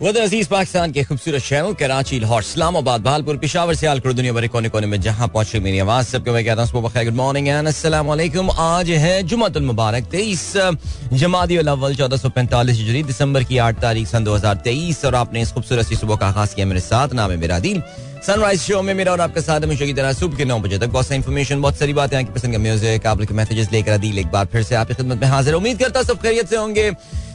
अज़ीज़ पाकिस्तान के खूबसूरत शहरों, कराची, लाहौर, इस्लामाबाद, भालपुर, पिशावर से आलकर दुनिया भरे कोने कोने में जहाँ पहुँचे मेरी आवाज़। सबको मैं कहता हूँ गुड मॉर्निंग एंड आज है जुमातुल मुबारक, तेईस जमादी अव्वल, चौदह सौ पैंतालीस हिजरी, दिसंबर की आठ तारीख, सन दो हज़ार तेईस। और आपने इस खूबसूरत सी सुबह का आगाज़ किया मेरे साथ, नाम है मेरा दिल। सनराइज शो में मेरा और आपके साथ हमेशा की तरह सुबह के नौ बजे तक बहुत सा इन्फॉर्मेशन बहुत सारी बातें, आपकी पसंद का म्यूज़िक आप के मैसेजेस लेकर दिल एक बार फिर से आपकी खिदमत में हाजिर उम्मीद करता सब खैरियत से होंगे।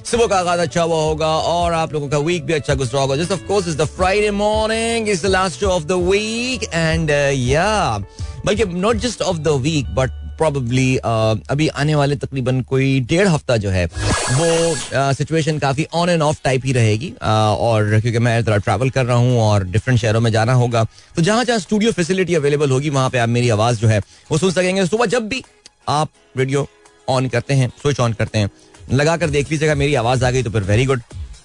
सुबह का आगाज़ अच्छा हुआ होगा और आप लोगों का वीक भी अच्छा गुजरा होगा। Just course is the Friday morning is the last show of the weekend या बल्कि not just of the week but probably अभी आने वाले तकरीबन कोई डेढ़ हफ़्ता जो है, वो सिचुएशन काफ़ी ऑन एंड ऑफ़ टाइप ही रहेगी। और क्योंकि मैं जरा ट्रैवल कर रहा हूँ और डिफरेंट शहरों में जाना होगा तो जहाँ जहाँ स्टूडियो फैसिलिटी अवेलेबल होगी, वहाँ पे आप मेरी आवाज़ जो है, वो सुन सकेंगे। सुबह जब भी आप रेडियो ऑन करते हैं स्विच ऑन करते हैं लगा कर देख लीजिएगा, मेरी आवाज़ आ गई तो फिर वेरी गुड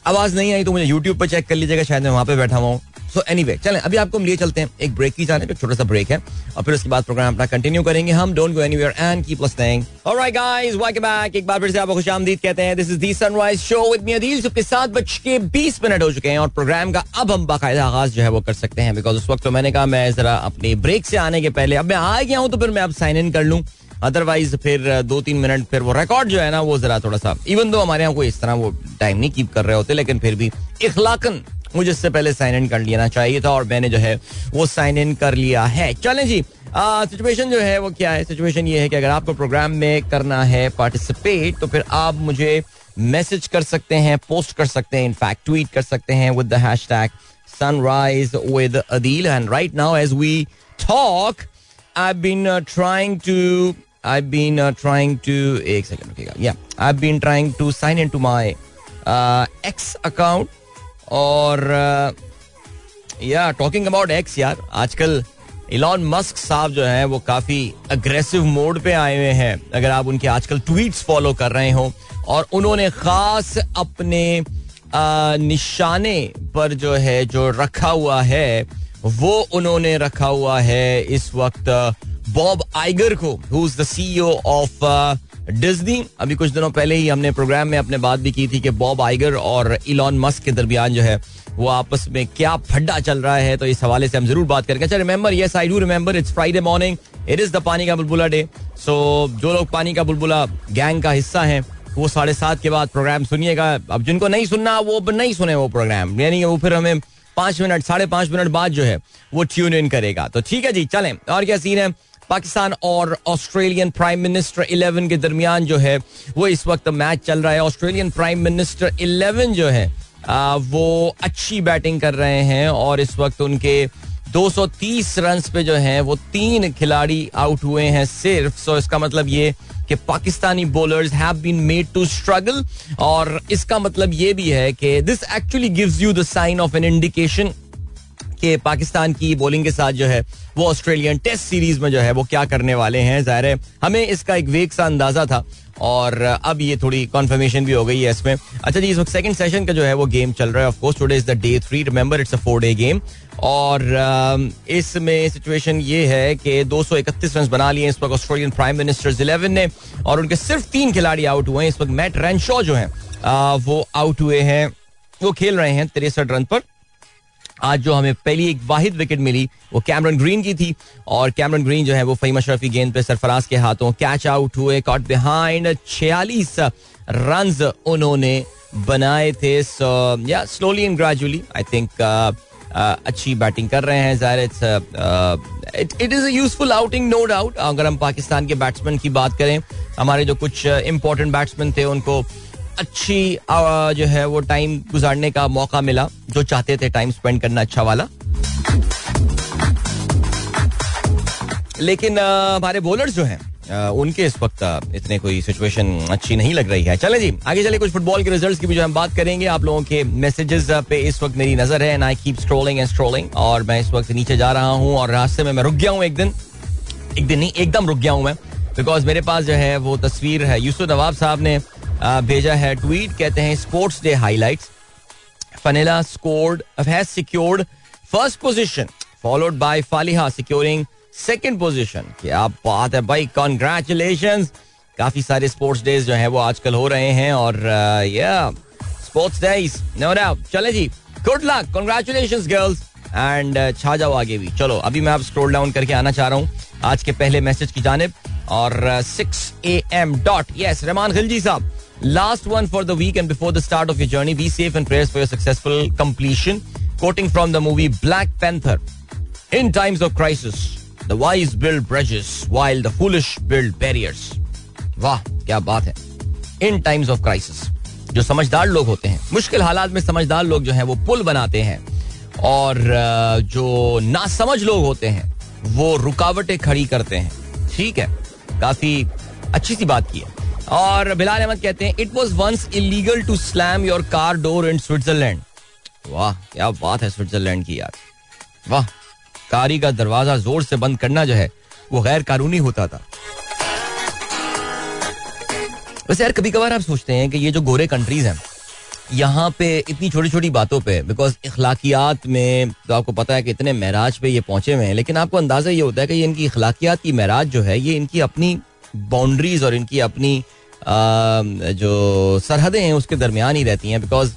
आवाज़ नहीं आई तो मुझे यूट्यूब पर चेक कर लीजिएगा, शायद मैं वहाँ पे बैठा हुआ सो एनी वे चलें, अभी आपको हम लिए चलते हैं, एक ब्रेक की जाने पे छोटा सा ब्रेक है। और फिर उसके बाद प्रोग्राम अपना कंटिन्यू करेंगे हम don't go anywhere and keep listening alright guys welcome back एक बार फिर से आपको खुशामदीद कहते हैं this is the Sunrise Show with me Adeel सबके साथ बज के 20 मिनट हो चुके हैं और प्रोग्राम का अब हम बाकायदा आगाज़ जो है वो कर सकते हैं। बिकॉज़ उस वक्त तो मैंने कहा, मैं जरा अपने ब्रेक से आने के पहले, अब मैं आ गया हूँ तो फिर मैं अब साइन इन कर लूँ। अदरवाइज़ फिर दो तीन मिनट फिर वो रिकॉर्ड जो है ना, वो जरा थोड़ा सा इवन दो हमारे यहाँ कोई इस तरह वो टाइम नहीं कीप कर रहे होते, लेकिन फिर भी इखलाकन मुझे इससे पहले साइन इन कर लेना चाहिए था और मैंने जो है वो साइन इन कर लिया है। चलें जी सिचुएशन जो है वो क्या है? सिचुएशन ये है कि अगर आपको प्रोग्राम में करना है पार्टिसिपेट तो फिर आप मुझे मैसेज कर सकते हैं पोस्ट कर सकते हैं इनफैक्ट ट्वीट कर सकते हैं with the hashtag sunrise with Adeel and right now as we talk I been trying to I've been uh, trying to एक सेकंड रुकिएगा या I've been trying to sign into my uh, X account और या talking about x यार आजकल Elon Musk साहब जो है वो काफ़ी अग्रेसिव मोड पे आए हुए हैं। अगर आप उनके आजकल ट्वीट्स फॉलो कर रहे हो और उन्होंने खास अपने आ, निशाने पर जो है जो रखा हुआ है वो उन्होंने रखा हुआ है इस वक्त बॉब आइगर को who is the CEO of Disney अभी कुछ दिनों पहले ही हमने प्रोग्राम में अपने बात भी की थी कि बॉब आइगर और इलॉन मस्क के दरमियान जो है, वो आपस में क्या फड्डा चल रहा है तो इस हवाले से हम ज़रूर बात करेंगे। अच्छा remember yes I do remember it's Friday morning it is the पानी का बुलबुला डे सो जो लोग पानी का बुलबुला गैंग का हिस्सा है, वो साढ़े सात के बाद प्रोग्राम सुनिएगा। अब जिनको नहीं सुनना, वो नहीं सुने वो प्रोग्राम यानी वो फिर हमें पाँच मिनट, साढ़े पाँच मिनट बाद जो है, वो ट्यून इन करेगा। तो ठीक है जी, चलें। और क्या सीन है? पाकिस्तान और ऑस्ट्रेलियन प्राइम मिनिस्टर इलेवन के दरमियान जो है वो इस वक्त मैच चल रहा है। ऑस्ट्रेलियन प्राइम मिनिस्टर इलेवन जो है आ, वो अच्छी बैटिंग कर रहे हैं और इस वक्त उनके 230 रन पे जो है वो तीन खिलाड़ी आउट हुए हैं सिर्फ़। सो इसका मतलब ये कि Pakistani bowlers have been made to struggle और इसका मतलब ये भी है कि this actually gives you the sign of an indication कि पाकिस्तान की बॉलिंग के साथ जो है, वो ऑस्ट्रेलियन टेस्ट सीरीज़ में जो है, वो क्या करने वाले हैं? ज़ाहिर है, हमें इसका एक वेग सा अंदाज़ा था और अब ये थोड़ी कॉन्फर्मेशन भी हो गई है इसमें। अच्छा जी, इस वक्त सेकंड सेशन का जो है, वो गेम चल रहा है। Of course today is the day three remember it's a four day game और इसमें सिचुएशन ये है कि 231 रन बना लिए इस वक्त ऑस्ट्रेलियन प्राइम मिनिस्टर इलेवन ने और उनके सिर्फ़ तीन खिलाड़ी आउट हुए हैं। इस वक्त मैट रैनशॉ जो है वो आउट हुए हैं। वो खेल रहे हैं तिरसठ रन पर। आज जो हमें पहली एक वाहिद विकेट मिली, वो कैमरन ग्रीन की थी और कैमरन ग्रीन जो है वो फहीम अशरफी गेंद पे सरफराज के हाथों कैच आउट हुए कॉट बिहाइंड छियालीस रन उन्होंने बनाए थे। So yeah slowly and gradually I think अच्छी बैटिंग कर रहे हैं ज़ाहिर it is useful outing no doubt अगर हम पाकिस्तान के बैट्समैन की बात करें, हमारे जो कुछ इंपॉर्टेंट बैट्समैन थे, उनको अच्छी जो है वो टाइम गुजारने का मौका मिला, जो चाहते थे टाइम स्पेंड करना अच्छा वाला। लेकिन हमारे बॉलर्स जो हैं उनके इस वक्त इतने कोई सिचुएशन अच्छी नहीं लग रही है। चले जी, आगे चले कुछ फुटबॉल के रिजल्ट्स की भी जो हम बात करेंगे। आप लोगों के मैसेजेस पे इस वक्त मेरी नज़र है and I keep strolling and strolling और मैं इस वक्त नीचे जा रहा हूँ, और रास्ते में मैं रुक गया हूँ एक दिन। एक दिन नहीं, एकदम रुक गया हूँ मैं बिकॉज़ मेरे पास जो है वो तस्वीर है। यूसुफ नवाब साहब ने भेजा है ट्वीट, कहते हैं sports day highlights Fanela scored has secured first position followed by Faliha securing second position क्या बात है भाई कॉन्ग्रेचुलेशन काफ़ी सारे स्पोर्ट्स डेज़ जो है वो आजकल हो रहे हैं और या स्पोर्ट्स डेज़ नो डाउट चले जी good luck congratulation girls and छा जाओ आगे भी। चलो, अभी मैं आप स्क्रोल डाउन करके आना चाह रहा हूँ, आज के पहले मैसेज की जानब, और six A M dot yes Rahman Khilji साहब। Last one for the weekend before the start of your journey be safe and prayers for your successful completion quoting from the movie Black Panther in times of crisis the wise build bridges while the foolish build barriers वाह, क्या बात है। इन times of crisis जो समझदार लोग होते हैं, मुश्किल हालात में समझदार लोग जो हैं, वो पुल बनाते हैं और जो नासमझ लोग होते हैं, वो रुकावटें खड़ी करते हैं। ठीक है, काफ़ी अच्छी सी बात की है। और बिलाल अहमद कहते हैं it was once illegal to slam your car door in Switzerland वाह, क्या बात है स्विट्जरलैंड की यार। वाह, कारी का दरवाज़ा ज़ोर से बंद करना जो है, वो गैर कानूनी होता था। वैसे यार कभी कभार आप सोचते हैं कि ये जो गोरे कंट्रीज़ हैं, यहाँ पे इतनी छोटी छोटी बातों पे बिकॉज़ इखलाकियात में तो आपको पता है कि इतने महराज पे ये पहुँचे हुए हैं, लेकिन आपको अंदाज़ा ये होता है कि ये इनकी इखलाकियात की महराज जो है, ये इनकी अपनी बाउंड्रीज और इनकी अपनी जो सरहदें हैं, उसके दरमियान ही रहती हैं बिकॉज़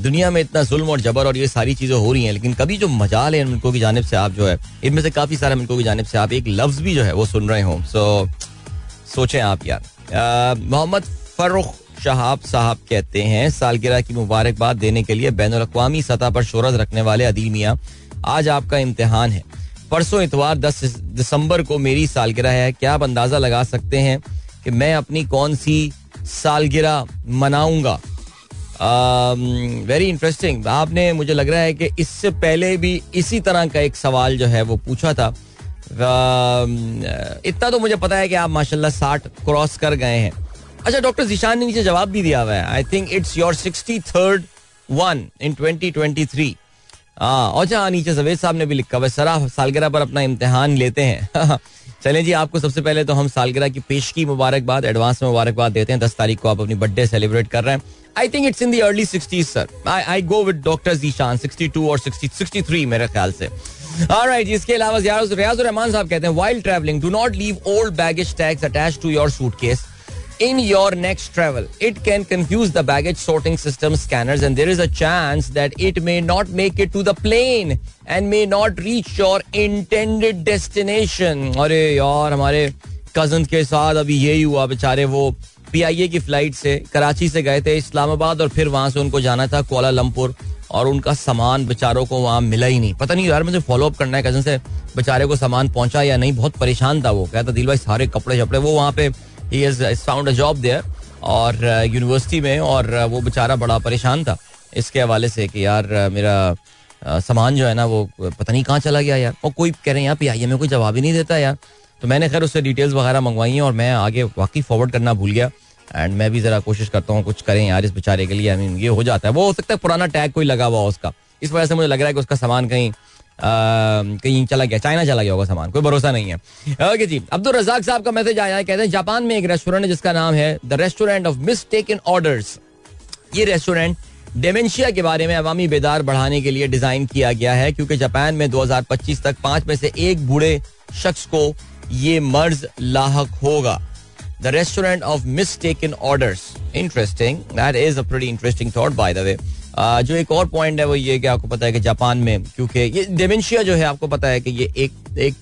दुनिया में इतना जुल्म और जबर और ये सारी चीज़ें हो रही हैं, लेकिन कभी जो मजाल है मुल्कों की जानब से आप जो है, इनमें से काफ़ी सारे मुल्कों की जानब से आप एक लफ्ज भी जो है वो सुन रहे हो। सो सोचें आप यार। मोहम्मद फरुख शहाब साहब कहते हैं, सालगिरह की मुबारकबाद देने के लिए बैन अवी सतह पर शोरत रखने वाले अदील मियाँ, आज आपका इम्तहान है। परसों इतवार दस, दिसंबर को मेरी सालगिरह है, क्या आप अंदाज़ा लगा सकते हैं? कि मैं अपनी कौन सी सालगिरह मनाऊँगा। वेरी इंटरेस्टिंग आपने, मुझे लग रहा है कि इससे पहले भी इसी तरह का एक सवाल जो है वो पूछा था। इतना तो मुझे पता है कि आप माशाल्लाह साठ क्रॉस कर गए हैं। अच्छा डॉक्टर जिशान ने नीचे जवाब भी दिया हुआ है। I think it's your sixty third one in twenty twenty three जहाँ नीचे जवेद साहब ने भी लिखा हुआ सरा सालगिरह पर अपना इम्तिहान लेते हैं। चलें जी आपको सबसे पहले तो हम सालगिरह की पेश की मुबारकबाद एडवांस में मुबारकबाद देते हैं। दस तारीख को आप अपनी बर्थडे सेलिब्रेट कर रहे हैं। I think it's in the early sixties sir I go with doctor Zeeshan sixty two और सिक्सटी थ्री मेरे ख्याल से। Alright, इसके अलावा रियाज रहमान साहब कहते हैं while travelling do not leave old baggage tags attach to your suitcase in your next travel. It can confuse the baggage sorting system scanners, and there is a chance that it may not make it to the plane and may not reach your intended destination. अरे यार हमारे cousin के साथ अभी यही हुआ बेचारे वो पीआईए की फ़्लाइट से कराची से गए थे इस्लामाबाद और फिर वहाँ से उनको जाना था कोलालमपुर और उनका सामान बेचारों को वहाँ मिला ही नहीं पता नहीं यार मुझे फॉलो अप करना है कज़न से बेचारे को सामान पहुँचा या नहीं बहुत परेशान था वो कहता दिल भाई सारे कपड़े शपड़े वो वहाँ पे फाउंड अ जॉब देयर और यूनिवर्सिटी uh, में और uh, वो बेचारा बड़ा परेशान था। इसके हवाले से कि यार uh, मेरा सामान जो है ना वो पता नहीं कहाँ चला गया यार। और कोई कह रहे हैं यहाँ पी में कोई जवाब ही नहीं देता यार। तो मैंने खैर उससे डिटेल्स वगैरह मंगवाई हैं और मैं आगे वाकई फॉरवर्ड करना भूल गया। एंड मैं भी जरा कोशिश करता हूँ कुछ करें यार इस बेचारे के लिए। आई मीन ये हो जाता है। वो हो सकता है पुराना टैग कोई लगा हुआ उसका। इस वजह से मुझे लग रहा है कि उसका सामान कहीं कहीं चला गया, चाइना चला गया होगा सामान, कोई भरोसा नहीं है। ओके जी, अब्दुल रजाक साहब का मैसेज आया है, कहते हैं, जापान में एक रेस्टोरेंट है जिसका नाम है the restaurant of mistake in orders ये रेस्टोरेंट डेमेंशिया के बारे में अवामी बेदार बढ़ाने के लिए डिज़ाइन किया गया है, क्योंकि जापान में 2025 तक पाँच में से एक बूढ़े शख्स को ये मर्ज लाक होगा। The restaurant of mistake in orders interesting that is a interesting thought by the way जो एक और पॉइंट है वो ये कि आपको पता है कि जापान में, क्योंकि ये डेमेंशिया जो है, आपको पता है कि ये एक एक,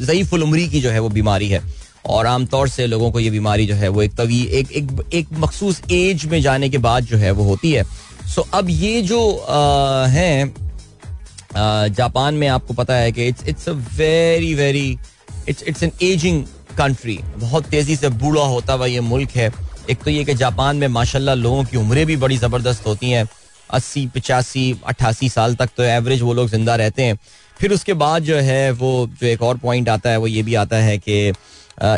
जयीफ उम्री की जो है वो बीमारी है। और आमतौर से लोगों को ये बीमारी जो है वो एक तवी, एक एक एक मखसूस एज में जाने के बाद जो है वो होती है। सो अब ये जो हैं जापान में आपको पता है कि it's it's a very very it's it's an ageing country बहुत तेज़ी से बूढ़ा होता हुआ ये मुल्क है। एक तो ये कि जापान में माशाल्लाह लोगों की उम्रें भी बड़ी ज़बरदस्त होती हैं। अस्सी, पचासी अट्ठासी साल तक तो एवरेज वो लोग ज़िंदा रहते हैं। फिर उसके बाद जो है, वो जो एक और पॉइंट आता है, वो ये भी आता है कि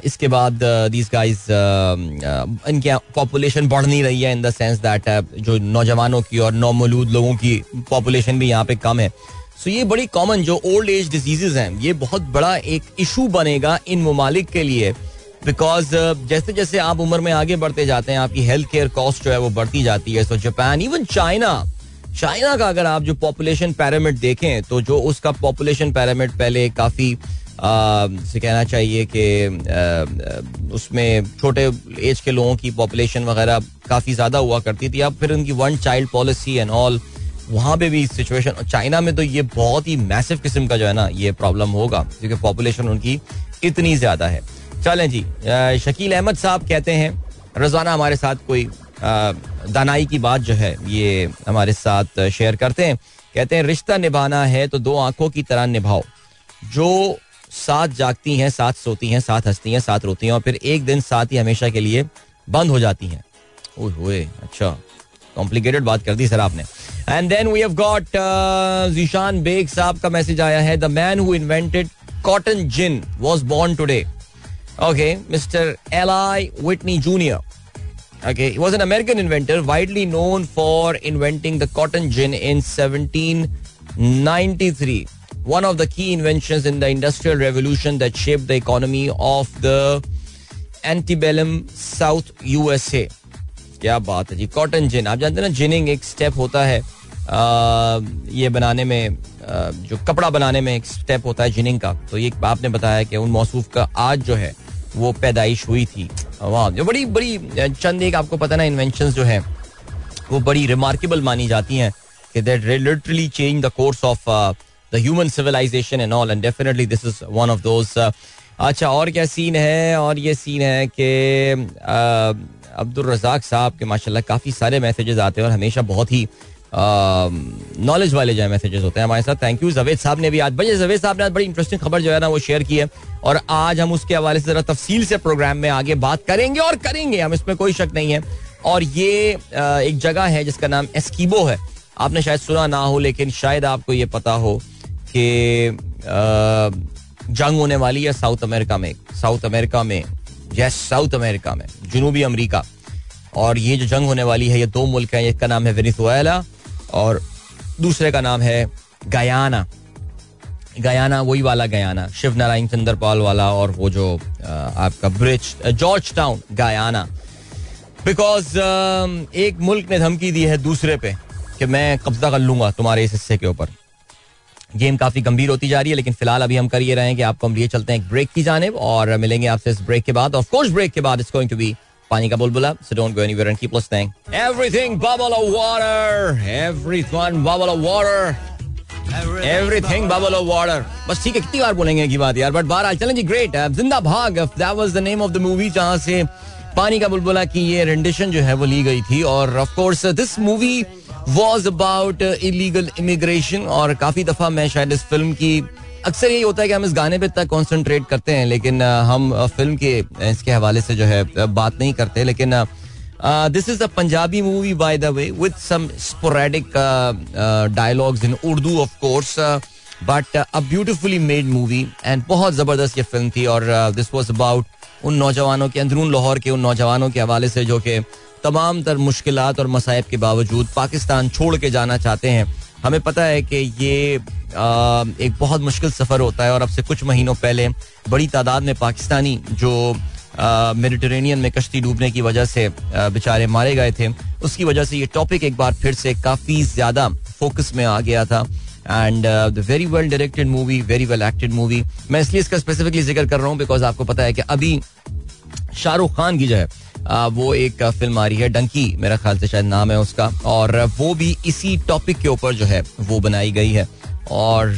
इसके बाद दीज गाइज़ इनकी पॉपुलेशन बढ़ नहीं रही है इन द सेंस दैट जो नौजवानों की और नौमलूद लोगों की पॉपुलेशन भी यहाँ पे कम है। सो ये बड़ी कॉमन जो ओल्ड एज डिजीजेज हैं, ये बहुत बड़ा एक इशू बनेगा इन ममालिक के लिए। बिकॉज़ uh, जैसे जैसे आप उम्र में आगे बढ़ते जाते हैं आपकी हेल्थ केयर कॉस्ट जो है वो बढ़ती जाती है। So Japan even China China का अगर आप जो पॉपुलेशन पैरामिड देखें तो जो उसका पॉपुलेशन पैरामिड पहले काफ़ी से कहना चाहिए कि उसमें छोटे एज के लोगों की पॉपुलेशन वगैरह काफ़ी ज़्यादा हुआ करती थी। अब फिर उनकी one child policy and all वहाँ पे भी सिचुएशन चाइना में तो ये बहुत ही मैसिव किस्म का जो है ना ये प्रॉब्लम होगा क्योंकि पॉपुलेशन उनकी इतनी ज़्यादा है। चलें जी। शकील अहमद साहब कहते हैं, रोज़ाना हमारे साथ कोई दानाई की बात जो है, ये हमारे साथ शेयर करते हैं। कहते हैं, रिश्ता निभाना है तो दो आँखों की तरह निभाओ। जो साथ जागती हैं, साथ सोती हैं, साथ हंसती हैं, साथ रोती हैं और फिर एक दिन साथ ही हमेशा के लिए बंद हो जाती हैं। ओए अच्छा। कॉम्प्लिकेटेड बात कर दी सर आपने। And then we have got Zeeshan Baig साहब का मैसेज आया है the man who invented cotton gin was born today mister Eli Whitney junior Okay, he was an American inventor widely known for inventing the cotton gin in 1793. One of the key inventions in the Industrial Revolution that shaped the economy of the antebellum South USA. क्या बात है जी cotton जिन आप जानते हैं ना ginning एक step होता है आ, ये बनाने में आ, जो कपड़ा बनाने में एक स्टेप होता है जिनिंग का तो ये आपने बताया कि उन मौसूफ का आज जो है वो पैदाइश हुई थी। वाह, जो बड़ी बड़ी चंद एक आपको पता ना इन्वेंशन जो है, वो बड़ी रिमार्केबल मानी जाती हैं कि that literally change the course of the human civilisation and all and definitely this is one of those अच्छा और क्या सीन है? और ये सीन है कि अब्दुल रजाक साहब के माशाल्लाह काफ़ी सारे मैसेजेस आते हैं और हमेशा बहुत ही नॉलेज वाले जो है मैसेजेस होते हैं हमारे साथ। थैंक यू जवेद साहब ने भी आज बजे जवेद साहब ने आज बड़ी इंटरेस्टिंग खबर जो है ना वो शेयर की है। और आज हम उसके हवाले से जरा तफसील से प्रोग्राम में आगे बात करेंगे और करेंगे। हम इसमें कोई शक नहीं है। और ये एक जगह है जिसका नाम एस्कीबो है। आपने शायद सुना ना हो, लेकिन शायद आपको ये पता हो कि जंग होने वाली है साउथ अमेरिका में। साउथ अमेरिका में यस साउथ अमेरिका में, जनूबी अमेरिका। और ये जो जंग होने वाली है, ये दो मुल्क हैं एक का नाम है वेनिजुएला और दूसरे का नाम है गयाना। गयाना, वही वाला गयाना शिव नारायण चंद्रपाल वाला और वो जो आपका bridge Georgetown Guyana. Because एक मुल्क ने धमकी दी है दूसरे पे कि मैं कब्जा कर लूँगा तुम्हारे इस हिस्से के ऊपर। गेम काफ़ी गंभीर होती जा रही है, लेकिन फ़िलहाल अभी हम कर ये रहे हैं कि आपको हम लिए चलते हैं एक ब्रेक की जानेब और मिलेंगे आपसे इस ब्रेक के बाद। ऑफ़ कोर्स ब्रेक के बाद इट्स गोइंग टू बी पानी का बुलबुला so don't go anywhere and keep listening everything bubble of water everyone bubble of water everything bubble of water बस ठीक है, कितनी बार बोलेंगे की बात यार बट बहरहाल, चलें जी great Zinda Bhaag that was the name of the movie जहाँ से पानी का बुलबुला की ये रेंडिशन जो है वो ली गई थी, और of course this movie was about illegal immigration और काफ़ी दफ़ा मैं शायद इस फ़िल्म की, अक्सर यही होता है कि हम इस गाने पे इतना कॉन्सेंट्रेट करते हैं, लेकिन हम फ़िल्म के इसके हवाले से जो है बात नहीं करते, लेकिन this is a Punjabi movie by the way with some sporadic dialogues in Urdu of course but a beautifully made movie and बहुत ज़बरदस्त ये फ़िल्म थी और दिस वॉज़ अबाउट उन नौजवानों के, अंदरून लाहौर के उन नौजवानों के हवाले से जो कि तमाम तर मुश्किल और मसाइब के बावजूद पाकिस्तान छोड़ के जाना चाहते हैं। हमें पता है कि ये आ, एक बहुत मुश्किल सफ़र होता है और अब से कुछ महीनों पहले बड़ी तादाद में पाकिस्तानी जो मेडिटेरेनियन में कश्ती डूबने की वजह से बेचारे मारे गए थे उसकी वजह से ये टॉपिक एक बार फिर से काफ़ी ज़्यादा फोकस में आ गया था। And the very well directed movie very well acted movie मैं इसलिए इसका स्पेसिफिकली ज़िक्र कर रहा हूँ बिकॉज़ आपको पता है कि अभी शाहरुख खान की जो है वो एक फ़िल्म आ रही है डंकी मेरा ख्याल से शायद नाम है उसका और वो भी इसी टॉपिक के ऊपर जो है वो बनाई गई है। और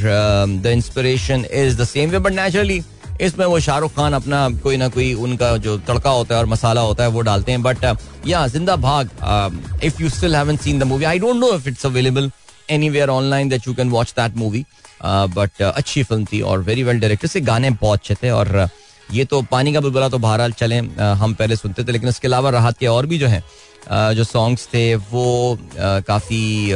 the inspiration is the same way but naturally इसमें वो शाहरुख खान अपना कोई ना कोई उनका जो तड़का होता है और मसाला होता है वो डालते हैं। बट या Zinda Bhaag if you still haven't seen the movie I don't know if it's available anywhere online that you can watch that movie but अच्छी फ़िल्म थी और वेरी वेल डायरेक्टर से गाने बहुत अच्छे थे और uh, ये तो पानी का बुलबुला तो बहरहाल चले हम पहले सुनते थे, लेकिन इसके अलावा राहत के और भी जो हैं जो सॉन्ग्स थे, वो काफ़ी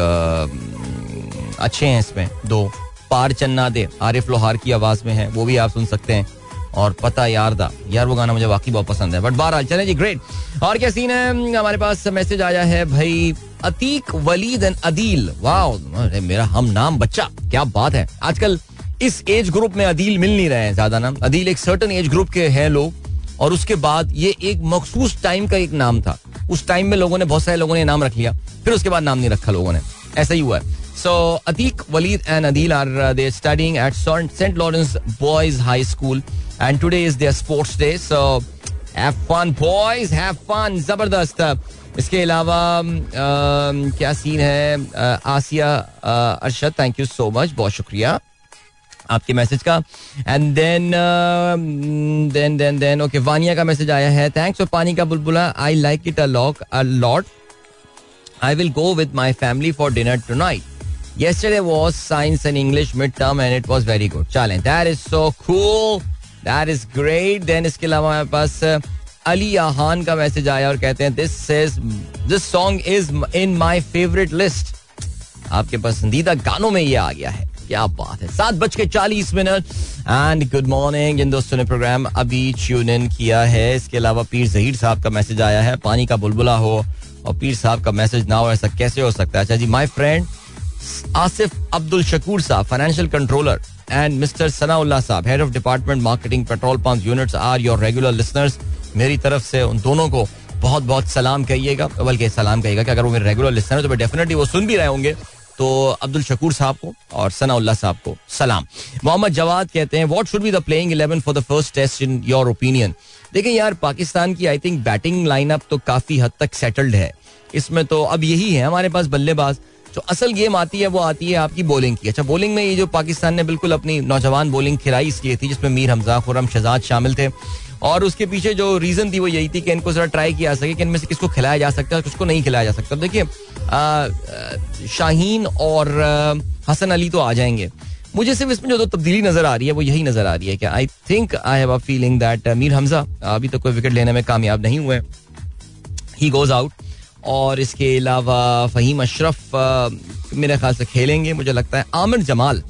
अच्छे हैं इसमें। दो, पार चन्ना दे, आरिफ लोहार की आवाज़ में है, वो भी आप सुन सकते हैं। और पता यार दा, यार वो गाना मुझे वाकई बहुत पसंद है। बट बहरहाल, चले जी ग्रेट और क्या सीन है? हमारे पास मैसेज आया है भाई, अतीक वलीद एंड अदील। वाह मेरा हम नाम बच्चा, क्या बात है। आजकल इस एज ग्रुप में अदील मिल नहीं रहे हैं ज़्यादा नाम अदील एक सर्टन एज ग्रुप के हैं लोग, और उसके बाद ये एक मखसूस टाइम का एक नाम था। उस टाइम में लोगों ने, बहुत सारे लोगों ने नाम रख लिया, फिर उसके बाद नाम नहीं रखा लोगों ने। ऐसा ही हुआ है। So Ateeq, Waleed and Adeel are they studying at Saint Lawrence boys high school and today is their sports day so have fun boys have fun ज़बरदस्त। इसके अलावा क्या सीन है? Asiya Arshad thank you so much बहुत शुक्रिया। आपके message का। And then then then then okay Wania का मैसेज आया है। थैंक्स फॉर पानी का बुलबुला। I like it a lock a lot I will go with my family for dinner tonight yesterday was science and english midterm and it was very good. चलें that is so cool. That is great. Then इसके अलावा हमारे पास अली आहान का message आया और कहते हैं this says this song is in my favourite list आपके पसंदीदा गानों में ये आ गया है। क्या बात है। सात बज के चालीस मिनट। एंड गुड मॉर्निंग इन दोस्तों ने प्रोग्राम अभी ट्यून इन किया है। इसके अलावा पीर जहीर साहब का मैसेज आया है। पानी का बुलबुला हो और पीर साहब का मैसेज ना हो, ऐसा कैसे हो सकता है? अच्छा जी माय फ्रेंड आसिफ अब्दुल शकूर साहब financial controller and mister Sanaullah साहब head of department marketing petrol pump units are your regular listeners मेरी तरफ़ से उन दोनों को बहुत बहुत सलाम कहिएगा। बल्कि सलाम कहिएगा कि अगर वो मेरे रेगुलर लिसनर तो डेफिनेटली वो सुन भी रहे होंगे। तो अब्दुल शकूर साहब को और सनाउल्ला साहब को सलाम। मोहम्मद जवाद कहते हैं what should be the playing 11 for the first test in your opinion देखिए यार, पाकिस्तान की आई थिंक बैटिंग लाइनअप तो काफ़ी हद तक सेटल्ड है। इसमें तो अब यही है हमारे पास बल्लेबाज। जो असल गेम आती है, वो आती है आपकी बॉलिंग की। अच्छा बॉलिंग में ये जो पाकिस्तान ने बिल्कुल अपनी नौजवान बॉलिंग खिलाई, इसलिए थी जिसमें मीर हमजा, खुरम शहजाद शामिल थे। और उसके पीछे जो रीजन थी वो यही थी कि इनको जरा ट्राई किया सके कि इनमें से किसको खिलाया जा सकता है किसको नहीं खिलाया जा सकता। देखिए शाहीन और हसन अली तो आ जाएँगे। मुझे सिर्फ़ इसमें जो तो तब्दीली नज़र आ रही है, वो यही नज़र आ रही है कि I think I have a feeling that Mir Hamza, अभी तक कोई विकेट लेने में कामयाब नहीं हुए। ही गोज आउट और इसके अलावा फहीम अशरफ मेरे ख्याल से खेलेंगे। मुझे लगता है आमिर जमाल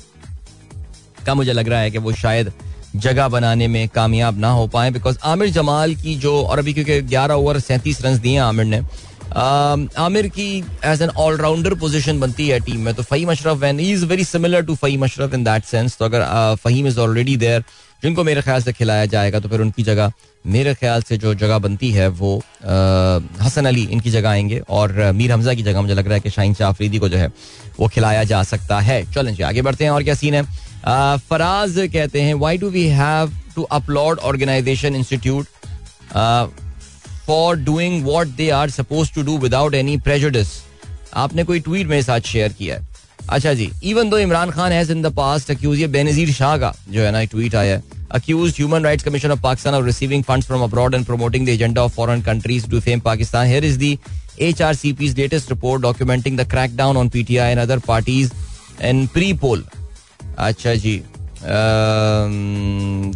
का मुझे लग रहा है कि वो शायद जगह बनाने में कामयाब ना हो पाए बिकॉज़ आमिर जमाल की जो, और अभी क्योंकि ग्यारह ओवर सैंतीस रन दिए आमिर ने आमिर की एज एन ऑलराउंडर पोजीशन बनती है टीम में तो Faheem Ashraf van is very similar to Faheem Ashraf in that sense तो अगर फ़हीम इज़ ऑलरेडी देयर जिनको मेरे ख्याल से खिलाया जाएगा तो फिर उनकी जगह, मेरे ख्याल से जो जगह बनती है वो हसन अली, इनकी जगह आएँगे, और मीर हमजा की जगह मुझे लग रहा है कि शाहीन शाह अफरीदी को जो है, वो खिलाया जा सकता है। चलें जी, आगे बढ़ते हैं, और क्या सीन है? फराज कहते हैं why do we have to uphold organisation institute for doing what they are suppose to do without any prejudice आपने कोई ट्वीट मेरे साथ शेयर किया है अच्छा जी even though Imran Khan has in the past accuse ये बेनजीर शाह का जो है ना ट्वीट आया है accused Human Rights Commission of Pakistan of receiving funds from abroad and promoting the agenda of foreign countries to fame Pakistan. Here is the HRCP's latest report documenting the crackdown on PTI and other parties in pre-poll. अच्छा जी।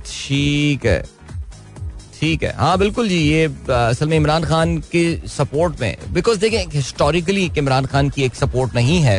ठीक है। ठीक है। हाँ बिल्कुल जी ये असल में इमरान खान के सपोर्ट में बिकॉज़ देखें हिस्टोरिकली इमरान खान की एक सपोर्ट नहीं है।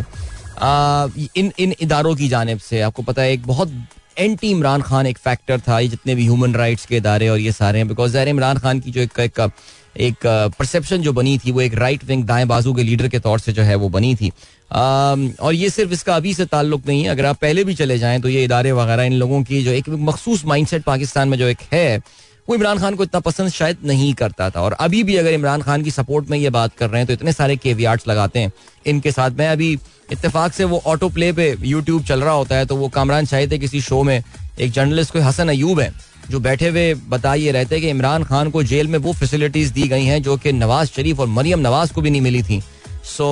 इन इन इदारों की जानब से आपको पता है एक बहुत एंटी इमरान खान एक फैक्टर था ये जितने भी ह्यूमन राइट्स के इदारे और ये सारे हैं बिकॉज़ ज़ाहिर इमरान खान की जो एक एक, एक परसेप्शन जो बनी थी, वो एक राइट विंग दाएँ बाजू के लीडर के तौर से जो है वो बनी थी। और ये सिर्फ़ इसका अभी से ताल्लुक नहीं है। अगर आप पहले भी चले जाएँ तो ये इदारे वगैरह, इन लोगों की जो एक मखसूस माइंडसेट पाकिस्तान में जो एक है, वो इमरान खान को इतना पसंद शायद नहीं करता था। और अभी भी अगर इमरान खान की सपोर्ट में ये बात कर रहे हैं तो इतने सारे केवियार्ट्स लगाते हैं इनके साथ। मैं अभी इतफाक से वो ऑटो प्ले पे यूट्यूब चल रहा होता है तो वो कामरान शाहिद थे किसी शो में, एक जर्नलिस्ट कोई हसन अयूब है। जो बैठे हुए बता ये रहते हैं कि इमरान खान को जेल में वो फैसिलिटीज़ दी गई हैं जो कि नवाज़ शरीफ और मरियम नवाज़ को भी नहीं मिली थी। सो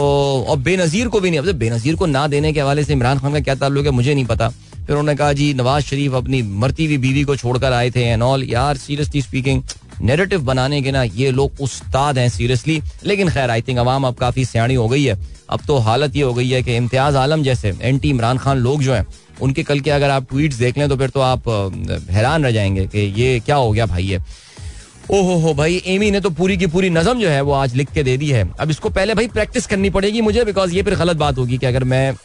और बेनजीर को भी नहीं, अब बेनजीर को ना देने के हवाले से इमरान खान का क्या ताल्लुक है, मुझे नहीं पता। फिर उन्होंने कहा, जी, नवाज़ शरीफ अपनी मरती हुई बीवी को छोड़कर आए थे एंड ऑल यार सीरियसली स्पीकिंग नेरेटिव बनाने के ना ये लोग उस्ताद हैं सीरियसली लेकिन खैर आई थिंक अवाम अब काफ़ी सियाणी हो गई है। अब तो हालत ये हो गई है कि इम्तियाज़ आलम जैसे एंटी इमरान खान लोग जो हैं उनके कल के अगर आप ट्वीट देख लें तो फिर तो आप हैरान रह जाएँगे कि ये क्या हो गया भाई ये। ओहो हो भाई एमी ने तो पूरी की पूरी नजम जो है वो आज लिख के दे दी है। अब इसको पहले भाई प्रैक्टिस करनी पड़ेगी मुझे बिकॉज़ ये फिर गलत बात होगी कि अगर मैं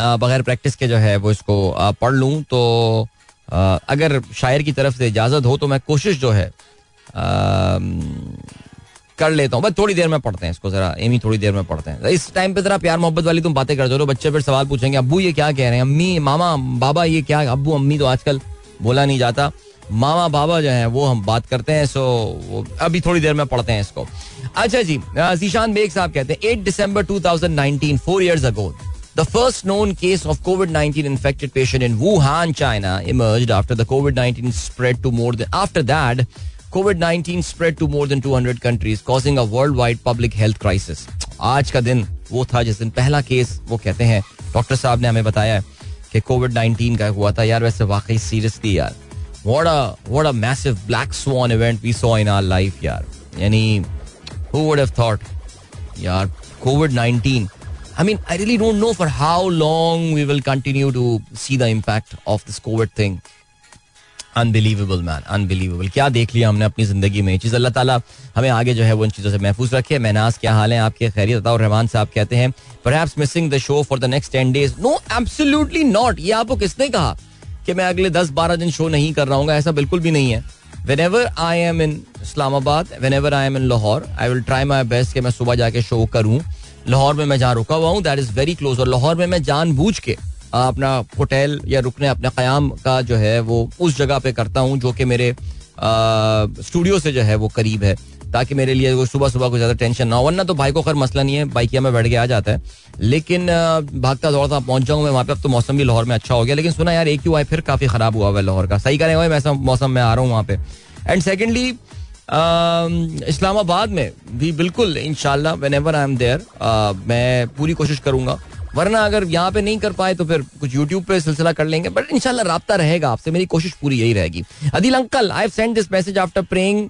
बगैर प्रैक्टिस के जो है वो इसको पढ़ लूँ तो अगर शायर की तरफ़ से इजाज़त हो तो मैं कोशिश जो है कर लेता हूँ। बस थोड़ी देर में पढ़ते हैं इसको जरा एमी थोड़ी देर में पढ़ते हैं। इस टाइम पे जरा प्यार मोहब्बत वाली तुम बातें कर दो बच्चे फिर सवाल पूछेंगे अब्बू ये क्या कह रहे हैं? अम्मी मामा बाबा ये क्या अब्बू अम्मी तो आजकल बोला नहीं जाता। मामा बाबा जो है वो हम बात करते हैं सो अभी थोड़ी देर में पढ़ते हैं इसको। अच्छा जी जीशान बेग साहब कहते हैं eight December 2019 four years ago The first known case of COVID 19 infected patient in Wuhan, China, emerged after the COVID 19 spread to more than. After that, Covid nineteen spread to more than two hundred countries causing a world wide public health crisis आज का दिन वो था जिस दिन पहला case वो कहते हैं डॉक्टर साहब ने हमें बताया कि कोविड नाइनटीन का हुआ था यार वैसे वाकई सीरियसली यार what a what a massive black swan event we saw in our life यार यानी who would have thought यार COVID 19 I mean I really don't know for how long we will continue to see the impact of this COVID thing Unbelievable man unbelievable क्या देख लिया हमने अपनी ज़िंदगी में? चीज़ अल्लाह ताला हमें आगे जो है वो इन चीज़ों से महफूज रखे। महनाज क्या हाल है आपके? खैरियत और रहमान साहब कहते हैं पर missing the show for the next ten days no absolutely not ये आपको किसने कहा कि मैं अगले दस बारह दिन शो नहीं कर रहा हूँ? ऐसा बिल्कुल भी नहीं है। Whenever I am in Islamabad whenever I am in Lahore I will try my best कि मैं सुबह जाके शो करूँ। लाहौर में मैं जहाँ रुका हुआ हूँ दैट इज़ वेरी क्लोज और लाहौर में मैं जान बूझ के अपना होटल या रुकने, अपने क्याम का जो है वो उस जगह पे करता हूँ जो कि मेरे स्टूडियो से जो है वो करीब है, ताकि मेरे लिए वो सुबह सुबह को ज़्यादा टेंशन ना हो। वरना तो भाई को मसला नहीं है बाइकिया में बैठ के आ जाता है। लेकिन भागता दौड़ता पहुँच जाऊँ, मैं वहाँ पे, अब तो मौसम भी लाहौर में अच्छा हो गया। लेकिन सुना यार, एक ही फिर काफ़ी खराब हुआ है लाहौर का। सही करें हुआ मैं मौसम में आ रहा हूँ वहाँ पे। एंड सेकेंडली इस्लामाबाद में भी बिल्कुल इनशाला whenever I am there मैं पूरी कोशिश करूँगा वरना अगर यहाँ पे नहीं कर पाए तो फिर कुछ यूट्यूब पे सिलसिला कर लेंगे बट इनशाला रहा रहेगा आपसे, मेरी कोशिश पूरी यही रहेगी। Adil uncle I send this message after praying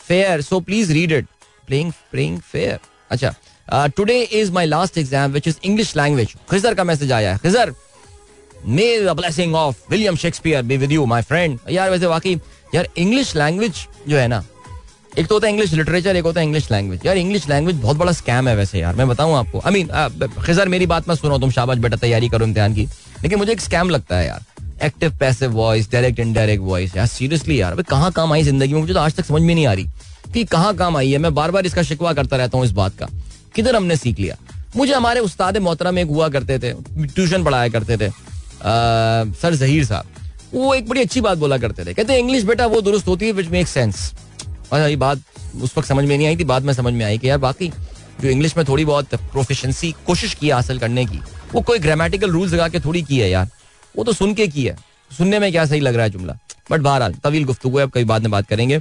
fair so please read it playing praying fair अच्छा today is my last exam which is English language Khizar का मैसेज आया है। Khizar may the blessing of William Shakespeare be with you my friend यार, वैसे वाकई, यार English language जो है ना एक तो होता है इंग्लिश लिटरेचर एक होता है इंग्लिश लैंग्वेज यार इंग्लिश लैंग्वेज बहुत बड़ा स्कैम है वैसे यार, मैं बताऊँ आपको। आई मीन खिजर, मेरी बात मत सुनो, तुम शाबाश, बेटा, तैयारी करो इम्तिहान की। लेकिन मुझे एक स्कैम लगता है यार। Active passive voice direct indirect voice यार सीरियसली यार कहाँ काम आई ज़िंदगी में? मुझे तो आज तक समझ में नहीं आ रही कि कहाँ काम आई है। मैं बार बार इसका शिकवा करता रहता हूँ इस बात का। किधर हमने सीख लिया? मुझे हमारे उस्ताद मोहतरम में हुआ करते थे, ट्यूशन पढ़ाया करते थे सर जहीर साहब। वो एक बड़ी अच्छी बात बोला करते थे। कहते इंग्लिश बेटा वो दुरुस्त होती है विच मेक सेंस अच्छा ये बात उस वक्त समझ में नहीं आई थी, बाद में समझ में आई कि यार बाकी जो इंग्लिश में थोड़ी बहुत प्रोफिशंसी कोशिश की हासिल करने की, वो कोई ग्रामेटिकल रूल्स लगा के थोड़ी की है यार। वो तो सुन के की है। सुनने में क्या सही लग रहा है जुमला? बट बहरहाल, तवील गुफ्तु है, अब कई बाद में बात करेंगे।